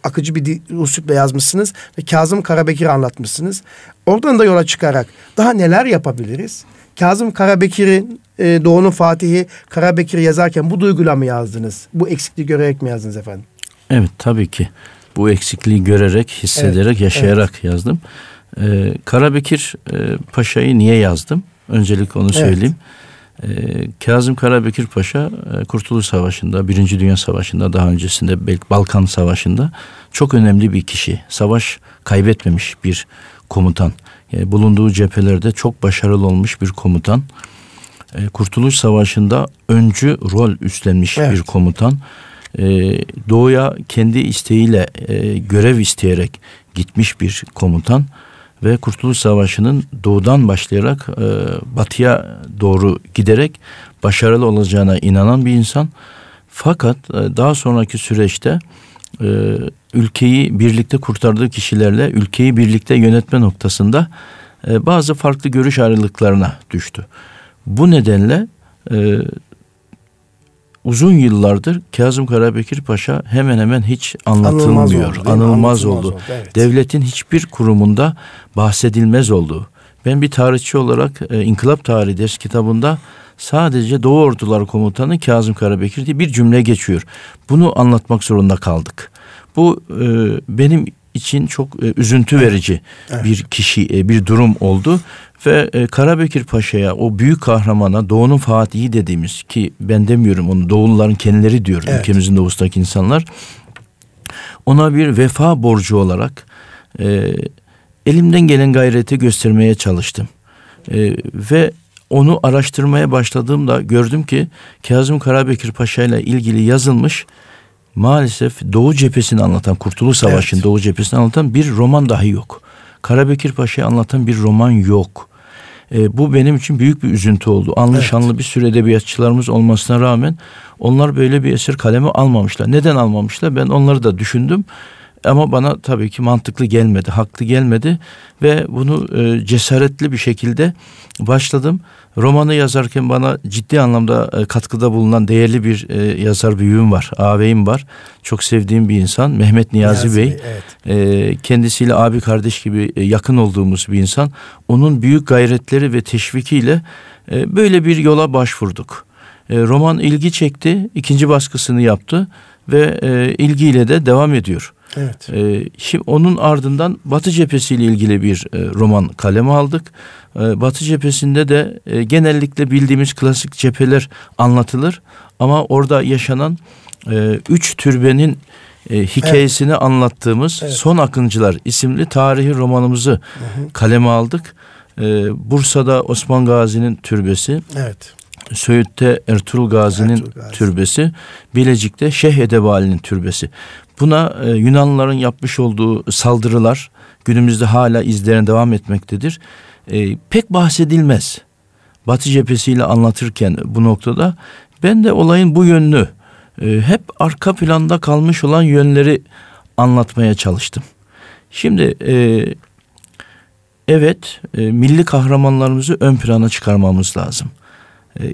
akıcı bir usluple yazmışsınız ve Kazım Karabekir'i anlatmışsınız. Oradan da yola çıkarak daha neler yapabiliriz? Kazım Karabekir'in e, Doğu'nun Fatihi Karabekir yazarken bu duyguyla mı yazdınız? Bu eksikliği görerek mi yazdınız efendim? Evet tabii ki. Bu eksikliği görerek, hissederek, evet, yaşayarak evet. yazdım. Ee, Karabekir e, Paşa'yı niye yazdım? Öncelik onu söyleyeyim. E, Kazım Karabekir Paşa e, Kurtuluş Savaşı'nda, Birinci Dünya Savaşı'nda, daha öncesinde belki Balkan Savaşı'nda çok önemli bir kişi. Savaş kaybetmemiş bir komutan. Yani bulunduğu cephelerde çok başarılı olmuş bir komutan. E, Kurtuluş Savaşı'nda öncü rol üstlenmiş evet. bir komutan. E, doğuya kendi isteğiyle e, görev isteyerek gitmiş bir komutan ve Kurtuluş Savaşı'nın doğudan başlayarak e, batıya doğru giderek başarılı olacağına inanan bir insan. Fakat e, daha sonraki süreçte e, ülkeyi birlikte kurtardığı kişilerle ülkeyi birlikte yönetme noktasında e, bazı farklı görüş ayrılıklarına düştü. Bu nedenle e, uzun yıllardır Kazım Karabekir Paşa hemen hemen hiç anlatılmıyor. Anılmaz oldu. Anılmaz oldu. oldu evet. Devletin hiçbir kurumunda bahsedilmez oldu. Ben bir tarihçi olarak e, İnkılap Tarihi ders kitabında sadece Doğu Orduları Komutanı Kazım Karabekir diye bir cümle geçiyor. Bunu anlatmak zorunda kaldık. Bu e, benim için çok e, üzüntü verici evet. bir kişi, e, bir durum oldu. Ve e, Karabekir Paşa'ya o büyük kahramana Doğu'nun Fatihi dediğimiz ki ben demiyorum onu Doğuluların kendileri diyor evet. ülkemizin doğusundaki insanlar. Ona bir vefa borcu olarak e, elimden gelen gayreti göstermeye çalıştım. E, ve onu araştırmaya başladığımda gördüm ki Kazım Karabekir Paşa ile ilgili yazılmış maalesef Doğu cephesini anlatan, Kurtuluş Savaşı'nın evet. Doğu cephesini anlatan bir roman dahi yok. Karabekir Paşa'yı anlatan bir roman yok. E, bu benim için büyük bir üzüntü oldu. Anlı evet. şanlı bir sürü edebiyatçılarımız olmasına rağmen onlar böyle bir eser kalemi almamışlar. Neden almamışlar? Ben onları da düşündüm. Ama bana tabii ki mantıklı gelmedi, haklı gelmedi ve bunu e, cesaretli bir şekilde başladım. Romanı yazarken bana ciddi anlamda e, katkıda bulunan değerli bir e, yazar büyüğüm var, ağabeyim var. Çok sevdiğim bir insan Mehmet Niyazi, Niyazi Bey. Bey evet. e, kendisiyle abi kardeş gibi e, yakın olduğumuz bir insan. Onun büyük gayretleri ve teşvikiyle e, böyle bir yola başvurduk. E, roman ilgi çekti, ikinci baskısını yaptı ve e, ilgiyle de devam ediyor. Evet. E, şimdi onun ardından Batı cephesiyle ilgili bir e, roman kaleme aldık. E, Batı cephesinde de e, genellikle bildiğimiz klasik cepheler anlatılır ama orada yaşanan e, üç türbenin e, hikayesini evet. anlattığımız evet. Son Akıncılar isimli tarihi romanımızı hı hı. kaleme aldık. E, Bursa'da Osman Gazi'nin türbesi. Evet. Söğüt'te Ertuğrul Gazi'nin Ertuğrul Gazi. türbesi, Bilecik'te Şeyh Edebali'nin türbesi. Buna e, Yunanlıların yapmış olduğu saldırılar günümüzde hala izlerine devam etmektedir. E, pek bahsedilmez. Batı cephesiyle anlatırken bu noktada ben de olayın bu yönünü e, hep arka planda kalmış olan yönleri anlatmaya çalıştım. Şimdi e, evet e, milli kahramanlarımızı ön plana çıkarmamız lazım. E,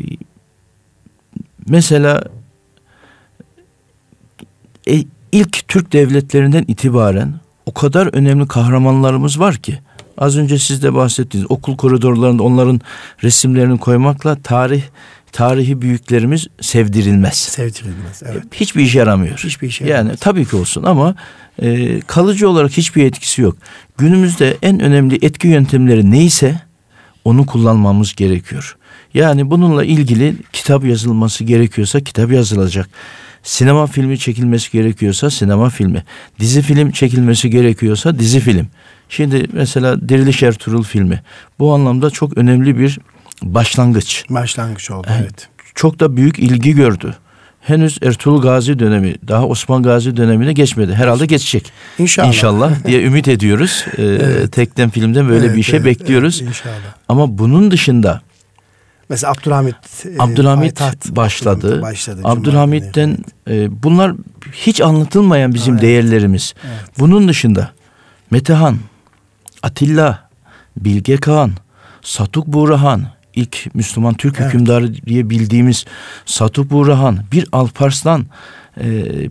mesela e, ilk Türk devletlerinden itibaren o kadar önemli kahramanlarımız var ki az önce siz de bahsettiğiniz okul koridorlarında onların resimlerini koymakla tarih tarihi büyüklerimiz sevdirilmez. Sevdirilmez. Evet. Hiçbir işe yaramıyor. Hiçbir işe yaramaz. Yani tabii ki olsun ama e, kalıcı olarak hiçbir etkisi yok. Günümüzde en önemli etki yöntemleri neyse onu kullanmamız gerekiyor. Yani bununla ilgili kitap yazılması gerekiyorsa kitap yazılacak. Sinema filmi çekilmesi gerekiyorsa sinema filmi. Dizi film çekilmesi gerekiyorsa dizi film. Şimdi mesela Diriliş Ertuğrul filmi. Bu anlamda çok önemli bir başlangıç. Başlangıç oldu evet. Çok da büyük ilgi gördü. Henüz Ertuğrul Gazi dönemi, daha Osman Gazi dönemine geçmedi. Herhalde geçecek. İnşallah. İnşallah diye ümit ediyoruz. Ee, evet. Tekten filmden böyle evet, bir işe evet, bekliyoruz. Evet, inşallah. Ama bunun dışında Mesela Abdülhamit e, Abdülhamit başladı. başladı. Abdülhamit'ten e, bunlar hiç anlatılmayan bizim evet. değerlerimiz. Evet. Bunun dışında Metehan, Atilla, Bilge Kağan, Satuk Burhan, ilk Müslüman Türk evet. hükümdarı diye bildiğimiz Satuk Burhan, bir Alparslan, e,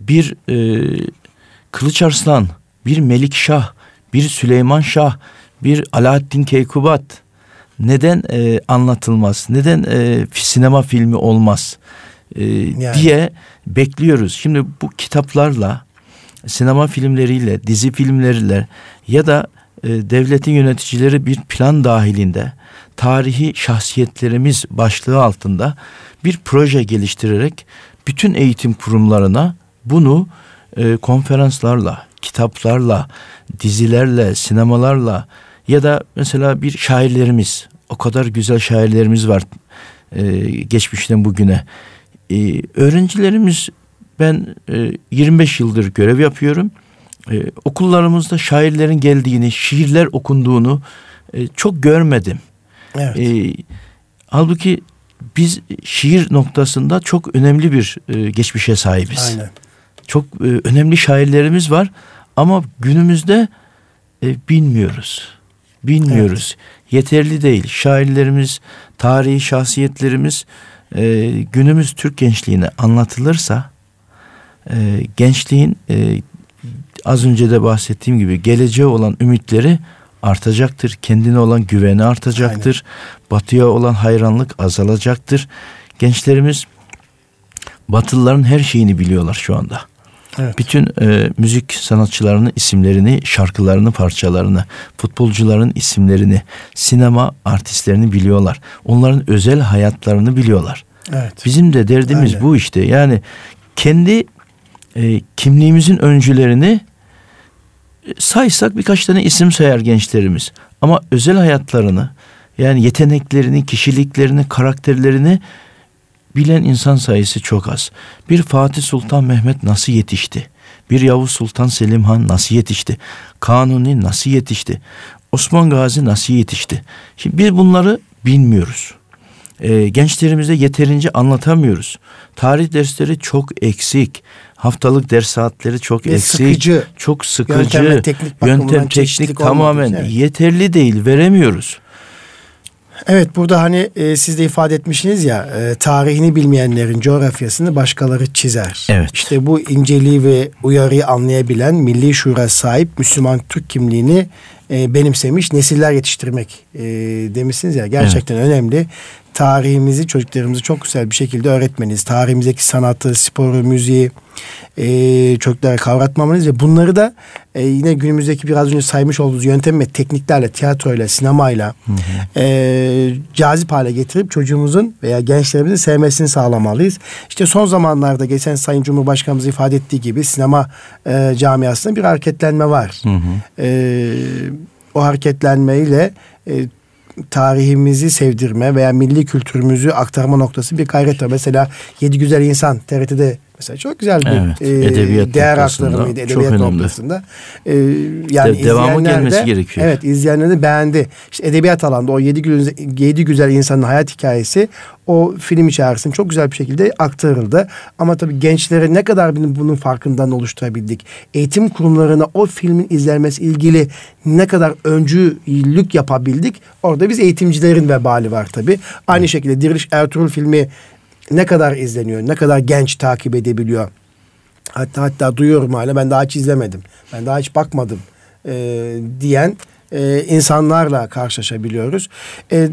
bir e, Kılıç Arslan, bir Melik Şah, bir Süleyman Şah, bir Alaaddin Keykubat, neden e, anlatılmaz? Neden e, sinema filmi olmaz? E, yani. diye bekliyoruz. Şimdi bu kitaplarla, sinema filmleriyle, dizi filmleriyle ya da e, devletin yöneticileri bir plan dahilinde tarihi şahsiyetlerimiz başlığı altında bir proje geliştirerek bütün eğitim kurumlarına bunu e, konferanslarla, kitaplarla, dizilerle, sinemalarla ya da mesela bir şairlerimiz, o kadar güzel şairlerimiz var e, geçmişten bugüne. E, öğrencilerimiz ben e, 25 yıldır görev yapıyorum. E, okullarımızda şairlerin geldiğini, şiirler okunduğunu e, çok görmedim. Evet. E, halbuki biz şiir noktasında çok önemli bir e, geçmişe sahibiz. Aynen. Çok e, önemli şairlerimiz var ama günümüzde e, bilmiyoruz. Bilmiyoruz. Evet. Yeterli değil. Şairlerimiz, tarihi şahsiyetlerimiz e, günümüz Türk gençliğine anlatılırsa e, gençliğin e, az önce de bahsettiğim gibi geleceğe olan ümitleri artacaktır. Kendine olan güveni artacaktır. Aynen. Batıya olan hayranlık azalacaktır. Gençlerimiz Batılıların her şeyini biliyorlar şu anda. Evet. Bütün e, müzik sanatçılarının isimlerini, şarkılarını, parçalarını, futbolcuların isimlerini, sinema artistlerini biliyorlar. Onların özel hayatlarını biliyorlar. Evet. Bizim de derdimiz Aynen. bu işte. Yani kendi e, kimliğimizin öncülerini saysak birkaç tane isim sayar gençlerimiz. Ama özel hayatlarını yani yeteneklerini, kişiliklerini, karakterlerini bilen insan sayısı çok az. Bir Fatih Sultan Mehmet nasıl yetişti? Bir Yavuz Sultan Selim Han nasıl yetişti? Kanuni nasıl yetişti? Osman Gazi nasıl yetişti? Şimdi biz bunları bilmiyoruz. Ee, gençlerimize yeterince anlatamıyoruz. Tarih dersleri çok eksik. Haftalık ders saatleri çok Ve eksik. Sıkıcı. Çok sıkıcı. Yöntem teknik, yöntem teknik tamamen evet. yeterli değil. Veremiyoruz. Evet burada hani e, siz de ifade etmişsiniz ya e, tarihini bilmeyenlerin coğrafyasını başkaları çizer. Evet. İşte bu inceliği ve uyarıyı anlayabilen milli şura sahip Müslüman Türk kimliğini e, benimsemiş nesiller yetiştirmek e, demişsiniz ya gerçekten evet. önemli tarihimizi çocuklarımızı çok güzel bir şekilde öğretmeniz. Tarihimizdeki sanatı, sporu, müziği e, çocuklara kavratmamız ve bunları da e, yine günümüzdeki biraz önce saymış olduğunuz yöntem ve tekniklerle, tiyatroyla, sinemayla hı hı. E, cazip hale getirip çocuğumuzun veya gençlerimizin sevmesini sağlamalıyız. İşte son zamanlarda geçen Sayın Cumhurbaşkanımız ifade ettiği gibi sinema e, camiasında bir hareketlenme var. Hı hı. E, o hareketlenmeyle e, tarihimizi sevdirme veya milli kültürümüzü aktarma noktası bir gayret var. Mesela Yedi Güzel İnsan TRT'de Mesela çok güzel bir evet, e, edebiyat değer aktarımıydı edebiyat çok noktasında. E, yani de, devamı gelmesi de, gerekiyor. Evet izleyenler de beğendi. İşte edebiyat alanda o yedi güzel, yedi güzel insanın hayat hikayesi o film içerisinde çok güzel bir şekilde aktarıldı. Ama tabii gençlere ne kadar bunun farkından oluşturabildik. Eğitim kurumlarına o filmin izlenmesi ilgili ne kadar öncülük yapabildik. Orada biz eğitimcilerin vebali var tabii. Aynı şekilde Diriliş Ertuğrul filmi ne kadar izleniyor, ne kadar genç takip edebiliyor. Hatta hatta duyuyorum hala ben daha hiç izlemedim. Ben daha hiç bakmadım e, diyen e, insanlarla karşılaşabiliyoruz. E,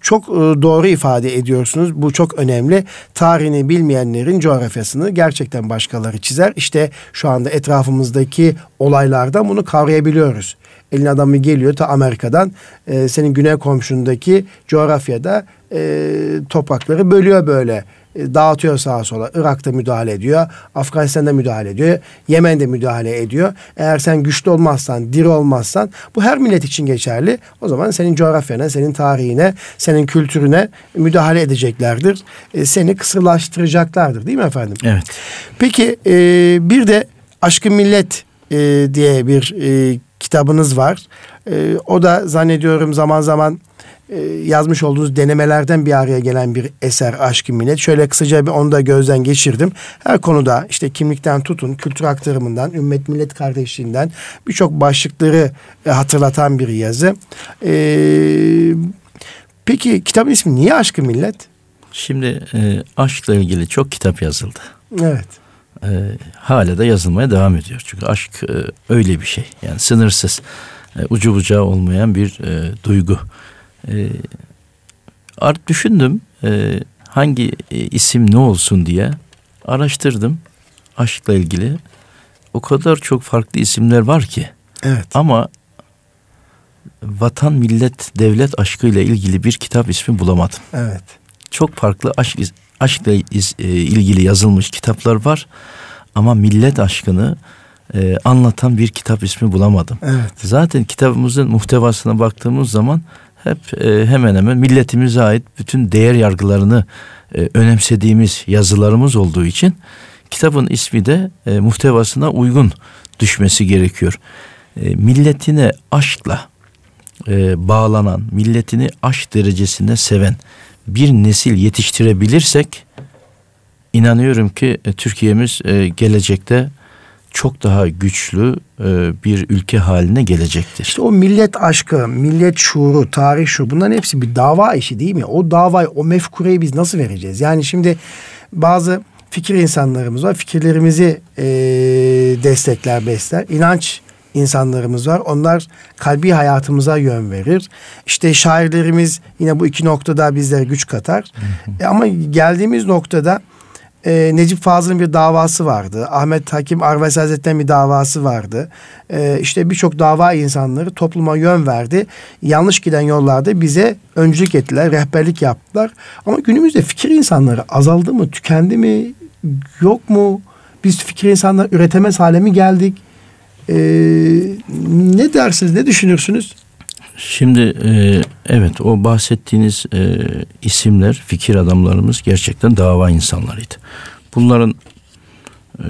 çok e, doğru ifade ediyorsunuz. Bu çok önemli. Tarihini bilmeyenlerin coğrafyasını gerçekten başkaları çizer. İşte şu anda etrafımızdaki olaylardan bunu kavrayabiliyoruz. Elin adamı geliyor ta Amerika'dan e, senin güney komşundaki coğrafyada e, toprakları bölüyor böyle. E, dağıtıyor sağa sola. Irak'ta müdahale ediyor. Afganistan'da müdahale ediyor. Yemen'de müdahale ediyor. Eğer sen güçlü olmazsan, diri olmazsan bu her millet için geçerli. O zaman senin coğrafyana, senin tarihine, senin kültürüne müdahale edeceklerdir. E, seni kısırlaştıracaklardır değil mi efendim? Evet. Peki e, bir de Aşkı Millet e, diye bir e, kitabınız var. E, o da zannediyorum zaman zaman e, yazmış olduğunuz denemelerden bir araya gelen bir eser Aşk-ı Millet. Şöyle kısaca bir onu da gözden geçirdim. Her konuda işte kimlikten tutun, kültür aktarımından, ümmet millet kardeşliğinden birçok başlıkları e, hatırlatan bir yazı. Ee, peki kitabın ismi niye Aşk-ı Millet? Şimdi e, aşkla ilgili çok kitap yazıldı. Evet. E, hala da yazılmaya devam ediyor. Çünkü aşk e, öyle bir şey. Yani sınırsız, e, ucu bucağı olmayan bir e, duygu. E, art düşündüm e, hangi e, isim ne olsun diye araştırdım aşkla ilgili. O kadar çok farklı isimler var ki. Evet. Ama vatan, millet, devlet aşkıyla ilgili bir kitap ismi bulamadım. Evet. Çok farklı aşk aşkla e, ilgili yazılmış kitaplar var ama millet aşkını e, anlatan bir kitap ismi bulamadım. Evet. Zaten kitabımızın muhtevasına baktığımız zaman hep e, hemen hemen milletimize ait bütün değer yargılarını e, önemsediğimiz yazılarımız olduğu için kitabın ismi de e, muhtevasına uygun düşmesi gerekiyor. E, milletine aşkla e, bağlanan, milletini aşk derecesinde seven bir nesil yetiştirebilirsek inanıyorum ki e, Türkiye'miz e, gelecekte çok daha güçlü e, bir ülke haline gelecektir. İşte o millet aşkı, millet şuuru, tarih şuuru bunların hepsi bir dava işi değil mi? O davayı, o mefkureyi biz nasıl vereceğiz? Yani şimdi bazı fikir insanlarımız var. Fikirlerimizi e, destekler, besler. İnanç insanlarımız var. Onlar kalbi hayatımıza yön verir. İşte şairlerimiz yine bu iki noktada bizlere güç katar. E, ama geldiğimiz noktada e, Necip Fazıl'ın bir davası vardı. Ahmet Hakim Arves Hazretleri'nin bir davası vardı. E, işte birçok dava insanları topluma yön verdi. Yanlış giden yollarda bize öncülük ettiler, rehberlik yaptılar. Ama günümüzde fikir insanları azaldı mı, tükendi mi, yok mu? Biz fikir insanları üretemez hale mi geldik? E, ne dersiniz, ne düşünürsünüz? Şimdi e, evet o bahsettiğiniz e, isimler, fikir adamlarımız gerçekten dava insanlarıydı. Bunların e,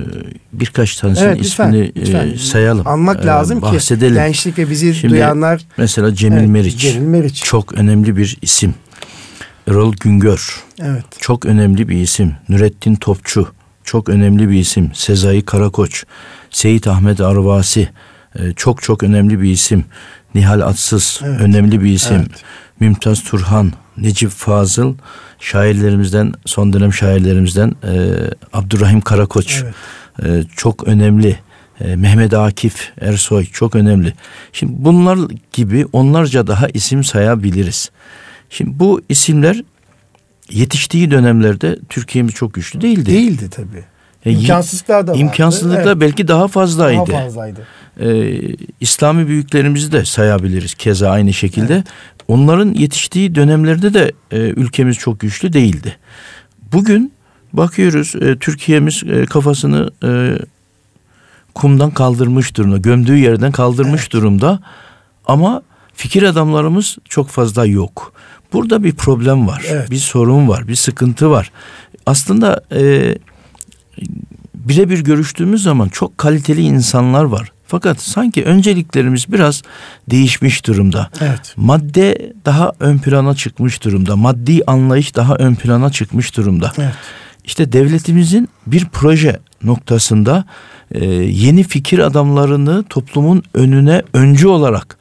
birkaç tanesinin evet, lütfen, ismini e, lütfen. E, sayalım. Anmak e, lazım bahsedelim. ki gençlik ve bizi Şimdi, duyanlar. Mesela Cemil evet, Meriç. Cemil Meriç. Çok önemli bir isim. Erol Güngör. Evet. Çok önemli bir isim. Nurettin Topçu. Çok önemli bir isim. Sezai Karakoç. Seyit Ahmet Arvasi. E, çok çok önemli bir isim. Nihal Atsız evet. önemli bir isim. Evet. Mümtaz Turhan, Necip Fazıl, şairlerimizden, son dönem şairlerimizden e, Abdurrahim Karakoç evet. e, çok önemli. E, Mehmet Akif Ersoy çok önemli. Şimdi bunlar gibi onlarca daha isim sayabiliriz. Şimdi bu isimler yetiştiği dönemlerde Türkiye'miz çok güçlü değildi. Değildi tabii. E, İmkansızlıklar da vardı. İmkansızlıklar evet. belki daha fazlaydı. Daha fazlaydı. Ee, İslami büyüklerimizi de sayabiliriz keza aynı şekilde. Evet. Onların yetiştiği dönemlerde de e, ülkemiz çok güçlü değildi. Bugün bakıyoruz e, Türkiye'miz e, kafasını e, kumdan kaldırmış durumda, gömdüğü yerden kaldırmış evet. durumda. Ama fikir adamlarımız çok fazla yok. Burada bir problem var, evet. bir sorun var, bir sıkıntı var. Aslında e, birebir görüştüğümüz zaman çok kaliteli insanlar var. Fakat sanki önceliklerimiz biraz değişmiş durumda. Evet. Madde daha ön plana çıkmış durumda. Maddi anlayış daha ön plana çıkmış durumda. Evet. İşte devletimizin bir proje noktasında e, yeni fikir adamlarını toplumun önüne öncü olarak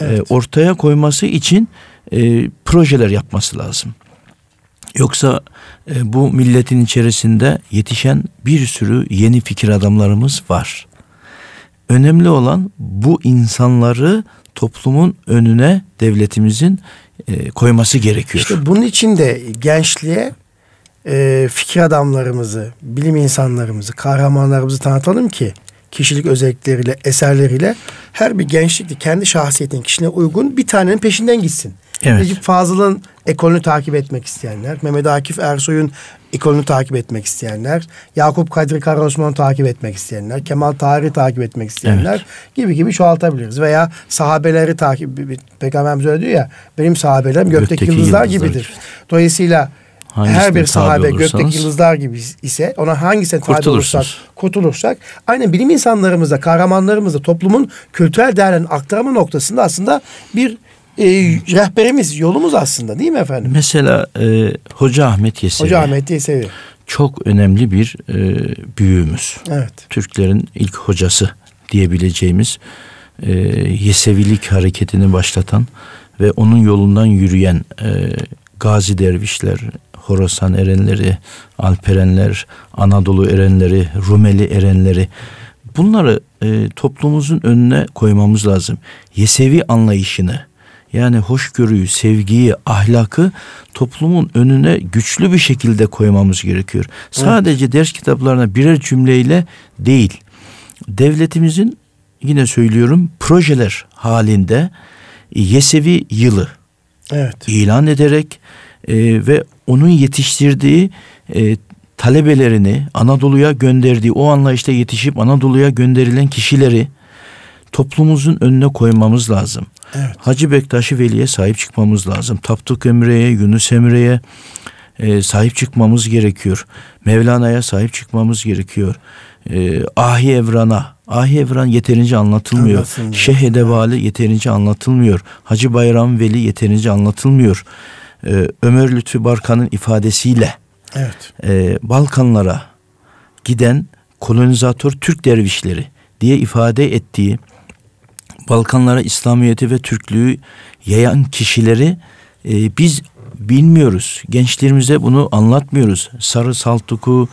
e, evet. e, ortaya koyması için e, projeler yapması lazım. Yoksa e, bu milletin içerisinde yetişen bir sürü yeni fikir adamlarımız var. Önemli olan bu insanları toplumun önüne devletimizin e, koyması gerekiyor. İşte bunun için de gençliğe e, fikir adamlarımızı, bilim insanlarımızı, kahramanlarımızı tanıtalım ki kişilik özellikleriyle, eserleriyle her bir gençlikte kendi şahsiyetinin kişiliğine uygun bir tanenin peşinden gitsin. Evet. Necip Fazıl'ın ekolünü takip etmek isteyenler, Mehmet Akif Ersoy'un ekolünü takip etmek isteyenler, Yakup Kadri Karaosman'ı takip etmek isteyenler, Kemal Tahir'i takip etmek isteyenler evet. gibi gibi çoğaltabiliriz. Veya sahabeleri takip, Peygamberimiz öyle diyor ya, benim sahabelerim gökteki, gökteki yıldızlar, yıldızlar gibidir. Dolayısıyla Hangisine her bir sahabe gökteki yıldızlar gibi ise ona hangisine tabi olursak kurtulursak aynen bilim insanlarımızda kahramanlarımızda toplumun kültürel değerlerini aktarma noktasında aslında bir e, rehberimiz, yolumuz aslında değil mi efendim? Mesela e, Hoca Ahmet Yesevi. Hoca Ahmet Yesevi. Çok önemli bir e, büyüğümüz. Evet. Türklerin ilk hocası diyebileceğimiz e, Yesevilik hareketini başlatan ve onun yolundan yürüyen e, Gazi Dervişler, Horasan erenleri, Alperenler, Anadolu erenleri, Rumeli erenleri bunları e, toplumumuzun önüne koymamız lazım. Yesevi anlayışını, yani hoşgörüyü, sevgiyi, ahlakı toplumun önüne güçlü bir şekilde koymamız gerekiyor. Sadece ders kitaplarına birer cümleyle değil. Devletimizin yine söylüyorum projeler halinde Yesevi yılı evet. ilan ederek e, ve onun yetiştirdiği e, talebelerini Anadolu'ya gönderdiği o anlayışta yetişip Anadolu'ya gönderilen kişileri toplumumuzun önüne koymamız lazım. Evet. Hacı Bektaşi Veli'ye sahip çıkmamız lazım. Tapduk Emre'ye, Yunus Emre'ye e, sahip çıkmamız gerekiyor. Mevlana'ya sahip çıkmamız gerekiyor. E, Ahi Evran'a, Ahi Evran yeterince anlatılmıyor. Anlatılmıyor. Şeyh Edebali yeterince anlatılmıyor. Hacı Bayram Veli yeterince anlatılmıyor. E, Ömer Lütfü Barkan'ın ifadesiyle evet. e, Balkanlara giden kolonizatör Türk dervişleri diye ifade ettiği Balkanlara İslamiyeti ve Türklüğü yayan kişileri e, biz bilmiyoruz. Gençlerimize bunu anlatmıyoruz. Sarı Saltuk'u,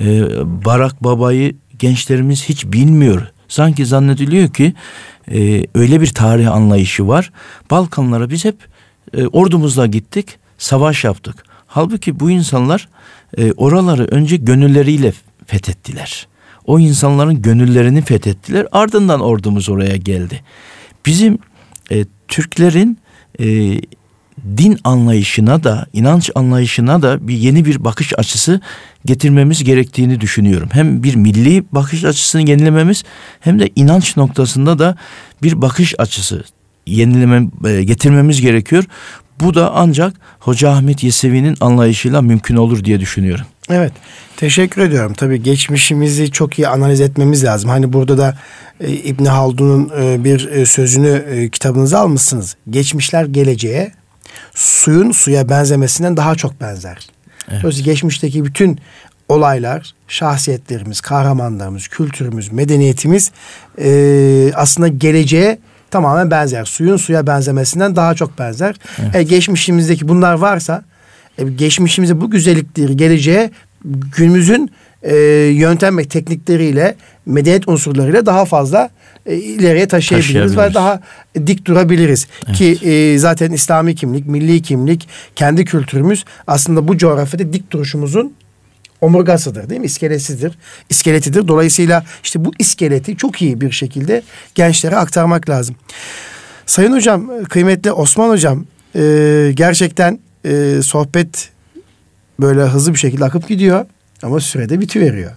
e, Barak Baba'yı gençlerimiz hiç bilmiyor. Sanki zannediliyor ki e, öyle bir tarih anlayışı var. Balkanlara biz hep e, ordumuzla gittik, savaş yaptık. Halbuki bu insanlar e, oraları önce gönülleriyle fethettiler. O insanların gönüllerini fethettiler. Ardından ordumuz oraya geldi. Bizim e, Türklerin e, din anlayışına da inanç anlayışına da bir yeni bir bakış açısı getirmemiz gerektiğini düşünüyorum. Hem bir milli bakış açısını yenilememiz hem de inanç noktasında da bir bakış açısı yenileme e, getirmemiz gerekiyor. Bu da ancak Hoca Ahmet Yesevi'nin anlayışıyla mümkün olur diye düşünüyorum. Evet. Teşekkür ediyorum. Tabii geçmişimizi çok iyi analiz etmemiz lazım. Hani burada da e, İbn Haldun'un e, bir e, sözünü e, kitabınıza almışsınız. Geçmişler geleceğe, suyun suya benzemesinden daha çok benzer. Evet. Dolayısıyla geçmişteki bütün olaylar, şahsiyetlerimiz, kahramanlarımız, kültürümüz, medeniyetimiz e, aslında geleceğe tamamen benzer. Suyun suya benzemesinden daha çok benzer. Evet. E, geçmişimizdeki bunlar varsa e, geçmişimize bu güzellikleri geleceğe günümüzün e, yöntem ve teknikleriyle medeniyet unsurlarıyla daha fazla e, ileriye taşıyabiliriz ve daha dik durabiliriz. Evet. Ki e, zaten İslami kimlik, milli kimlik, kendi kültürümüz aslında bu coğrafyada dik duruşumuzun omurgasıdır değil mi? İskelesidir, iskeletidir. Dolayısıyla işte bu iskeleti çok iyi bir şekilde gençlere aktarmak lazım. Sayın hocam, kıymetli Osman hocam, e, gerçekten e, sohbet böyle hızlı bir şekilde akıp gidiyor ama sürede veriyor.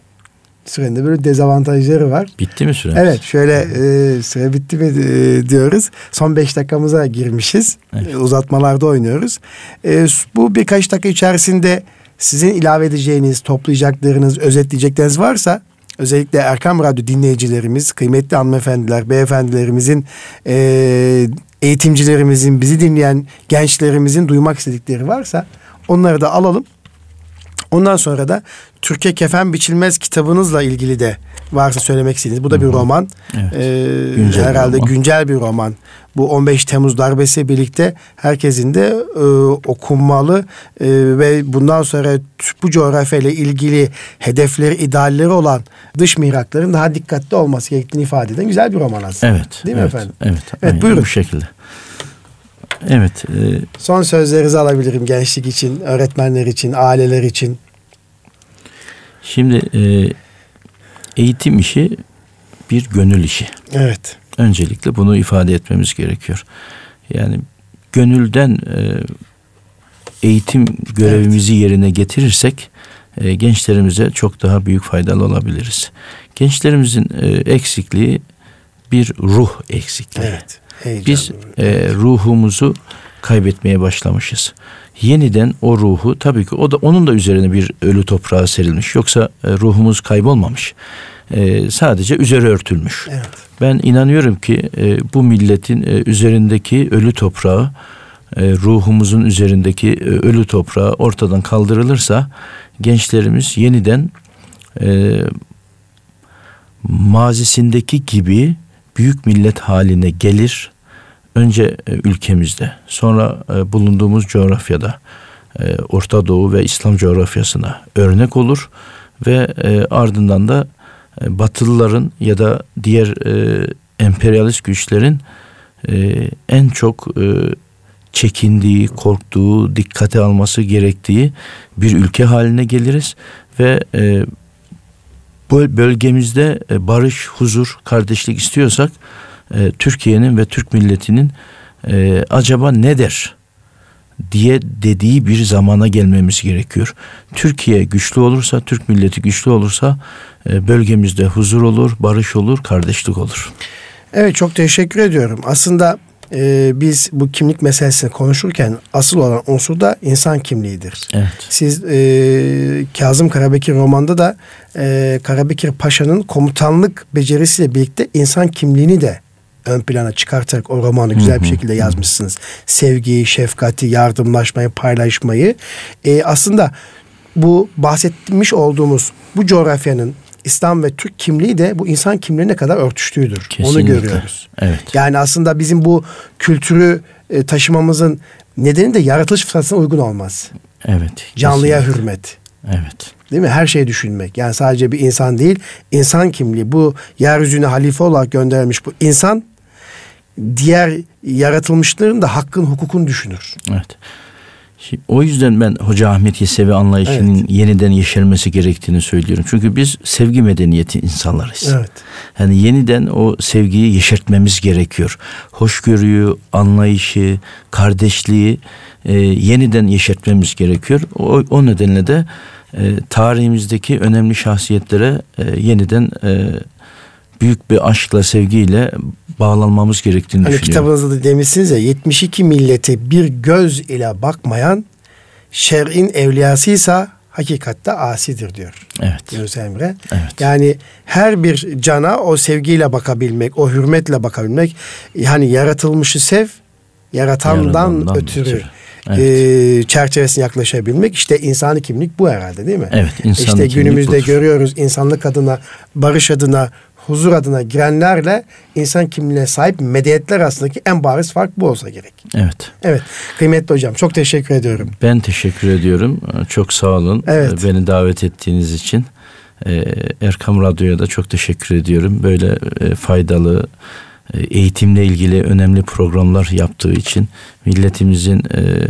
Sürenin de böyle dezavantajları var. Bitti mi süre? Evet şöyle e, süre bitti mi e, diyoruz. Son beş dakikamıza girmişiz. Evet. E, uzatmalarda oynuyoruz. E, bu birkaç dakika içerisinde sizin ilave edeceğiniz, toplayacaklarınız, özetleyecekleriniz varsa özellikle Erkam Radyo dinleyicilerimiz, kıymetli hanımefendiler, beyefendilerimizin, e, eğitimcilerimizin, bizi dinleyen gençlerimizin duymak istedikleri varsa onları da alalım. Ondan sonra da Türkiye Kefen Biçilmez kitabınızla ilgili de varsa söylemek istediğiniz. Bu da bir roman. Evet. Ee, güncel herhalde bir roman. güncel bir roman. Bu 15 Temmuz darbesi birlikte herkesin de e, okunmalı e, ve bundan sonra bu coğrafyayla ilgili hedefleri, idealleri olan dış mihrakların daha dikkatli olması gerektiğini ifade eden güzel bir roman aslında. Evet. Değil evet, mi efendim? Evet. Evet, buyurun. Bu şekilde. Evet. E... Son sözlerinizi alabilirim gençlik için, öğretmenler için, aileler için. Şimdi e, eğitim işi bir gönül işi. Evet. Öncelikle bunu ifade etmemiz gerekiyor. Yani gönülden e, eğitim görevimizi evet. yerine getirirsek e, gençlerimize çok daha büyük faydalı olabiliriz. Gençlerimizin e, eksikliği bir ruh eksikliği. Evet. Heyecan. Biz e, ruhumuzu kaybetmeye başlamışız. Yeniden o ruhu tabii ki o da onun da üzerine bir ölü toprağa serilmiş. Yoksa e, ruhumuz kaybolmamış. E, sadece üzeri örtülmüş. Evet. Ben inanıyorum ki e, bu milletin e, üzerindeki ölü toprağı e, ruhumuzun üzerindeki e, ölü toprağı ortadan kaldırılırsa gençlerimiz yeniden e, mazisindeki gibi büyük millet haline gelir önce e, ülkemizde sonra e, bulunduğumuz coğrafyada e, Orta Doğu ve İslam coğrafyasına örnek olur ve ardından da Batılıların ya da diğer emperyalist güçlerin en çok çekindiği, korktuğu, dikkate alması gerektiği bir ülke haline geliriz ve bu bölgemizde barış, huzur, kardeşlik istiyorsak e, Türkiye'nin ve Türk milletinin e, acaba ne der diye dediği bir zamana gelmemiz gerekiyor. Türkiye güçlü olursa, Türk milleti güçlü olursa e, bölgemizde huzur olur, barış olur, kardeşlik olur. Evet çok teşekkür ediyorum. Aslında e, biz bu kimlik meselesini konuşurken asıl olan unsur da insan kimliğidir. Evet. Siz e, Kazım Karabekir romanda da e, Karabekir Paşa'nın komutanlık becerisiyle birlikte insan kimliğini de ön plana çıkartarak o romanı güzel bir şekilde yazmışsınız. Sevgiyi, şefkati, yardımlaşmayı, paylaşmayı. E, aslında bu bahsetmiş olduğumuz bu coğrafyanın İslam ve Türk kimliği de bu insan kimliğine kadar örtüştüğüdür. Kesinlikle. Onu görüyoruz. Evet. Yani aslında bizim bu kültürü e, taşımamızın nedeni de yaratılış fıtratına uygun olmaz. Evet. Canlıya kesinlikle. hürmet. Evet. Değil mi? Her şeyi düşünmek. Yani sadece bir insan değil, insan kimliği. Bu yeryüzüne halife olarak gönderilmiş bu insan diğer yaratılmışların da hakkın, hukukun düşünür. Evet. O yüzden ben Hoca Ahmet Yesevi anlayışının evet. yeniden yeşermesi gerektiğini söylüyorum. Çünkü biz sevgi medeniyeti insanlarız. Evet. Yani yeniden o sevgiyi yeşertmemiz gerekiyor. Hoşgörüyü, anlayışı, kardeşliği e, yeniden yeşertmemiz gerekiyor. O, o nedenle de e, tarihimizdeki önemli şahsiyetlere e, yeniden e, büyük bir aşkla, sevgiyle bağlanmamız gerektiğini hani düşünüyorum. Kitabınızda da demişsiniz ya 72 millete bir göz ile bakmayan şer'in evliyasıysa hakikatte asidir diyor. Evet. Yunus Emre. Evet. Yani her bir cana o sevgiyle bakabilmek, o hürmetle bakabilmek, yani yaratılmışı sev, yaratandan, yaratandan ötürü. ötürü. Evet. E, çerçevesine yaklaşabilmek işte insani kimlik bu herhalde değil mi? Evet. İnsani işte günümüzde budur. görüyoruz insanlık adına, barış adına, huzur adına girenlerle insan kimliğine sahip medeniyetler arasındaki en bariz fark bu olsa gerek. Evet. Evet. Kıymetli hocam çok teşekkür ediyorum. Ben teşekkür ediyorum. Çok sağ olun. Evet. Beni davet ettiğiniz için. Ee, Erkam Radyo'ya da çok teşekkür ediyorum. Böyle e, faydalı e, eğitimle ilgili önemli programlar yaptığı için milletimizin e,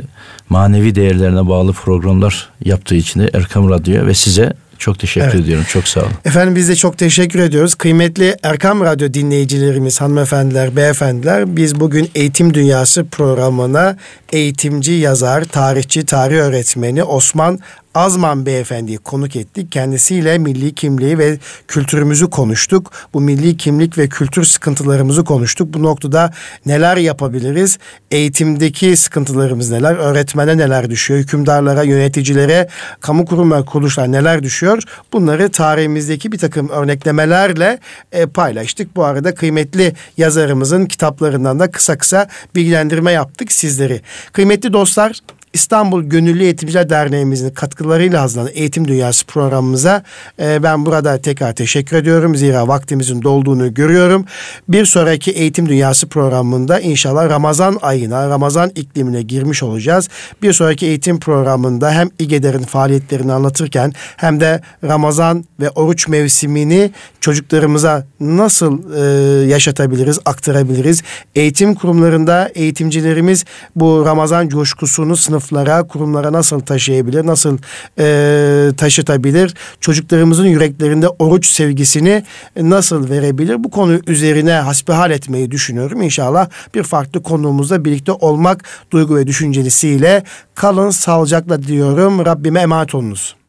manevi değerlerine bağlı programlar yaptığı için de Erkam Radyo'ya ve size çok teşekkür evet. ediyorum. Çok sağ olun. Efendim biz de çok teşekkür ediyoruz. Kıymetli Erkam Radyo dinleyicilerimiz, hanımefendiler, beyefendiler biz bugün Eğitim Dünyası programına eğitimci, yazar, tarihçi, tarih öğretmeni Osman Azman Beyefendi'yi konuk ettik. Kendisiyle milli kimliği ve kültürümüzü konuştuk. Bu milli kimlik ve kültür sıkıntılarımızı konuştuk. Bu noktada neler yapabiliriz? Eğitimdeki sıkıntılarımız neler? Öğretmene neler düşüyor? Hükümdarlara, yöneticilere, kamu kurum ve kuruluşlar neler düşüyor? Bunları tarihimizdeki bir takım örneklemelerle e, paylaştık. Bu arada kıymetli yazarımızın kitaplarından da kısa kısa bilgilendirme yaptık sizleri. Kıymetli dostlar İstanbul Gönüllü Eğitimciler Derneğimizin katkılarıyla hazırlanan Eğitim Dünyası programımıza e, ben burada tekrar teşekkür ediyorum. Zira vaktimizin dolduğunu görüyorum. Bir sonraki Eğitim Dünyası programında inşallah Ramazan ayına, Ramazan iklimine girmiş olacağız. Bir sonraki eğitim programında hem İGEDER'in faaliyetlerini anlatırken hem de Ramazan ve oruç mevsimini çocuklarımıza nasıl e, yaşatabiliriz, aktarabiliriz? Eğitim kurumlarında eğitimcilerimiz bu Ramazan coşkusunu sınıf sınıflara, kurumlara nasıl taşıyabilir, nasıl e, taşıtabilir? Çocuklarımızın yüreklerinde oruç sevgisini nasıl verebilir? Bu konu üzerine hasbihal etmeyi düşünüyorum. İnşallah bir farklı konuğumuzla birlikte olmak duygu ve düşüncelisiyle kalın sağlıcakla diyorum. Rabbime emanet olunuz.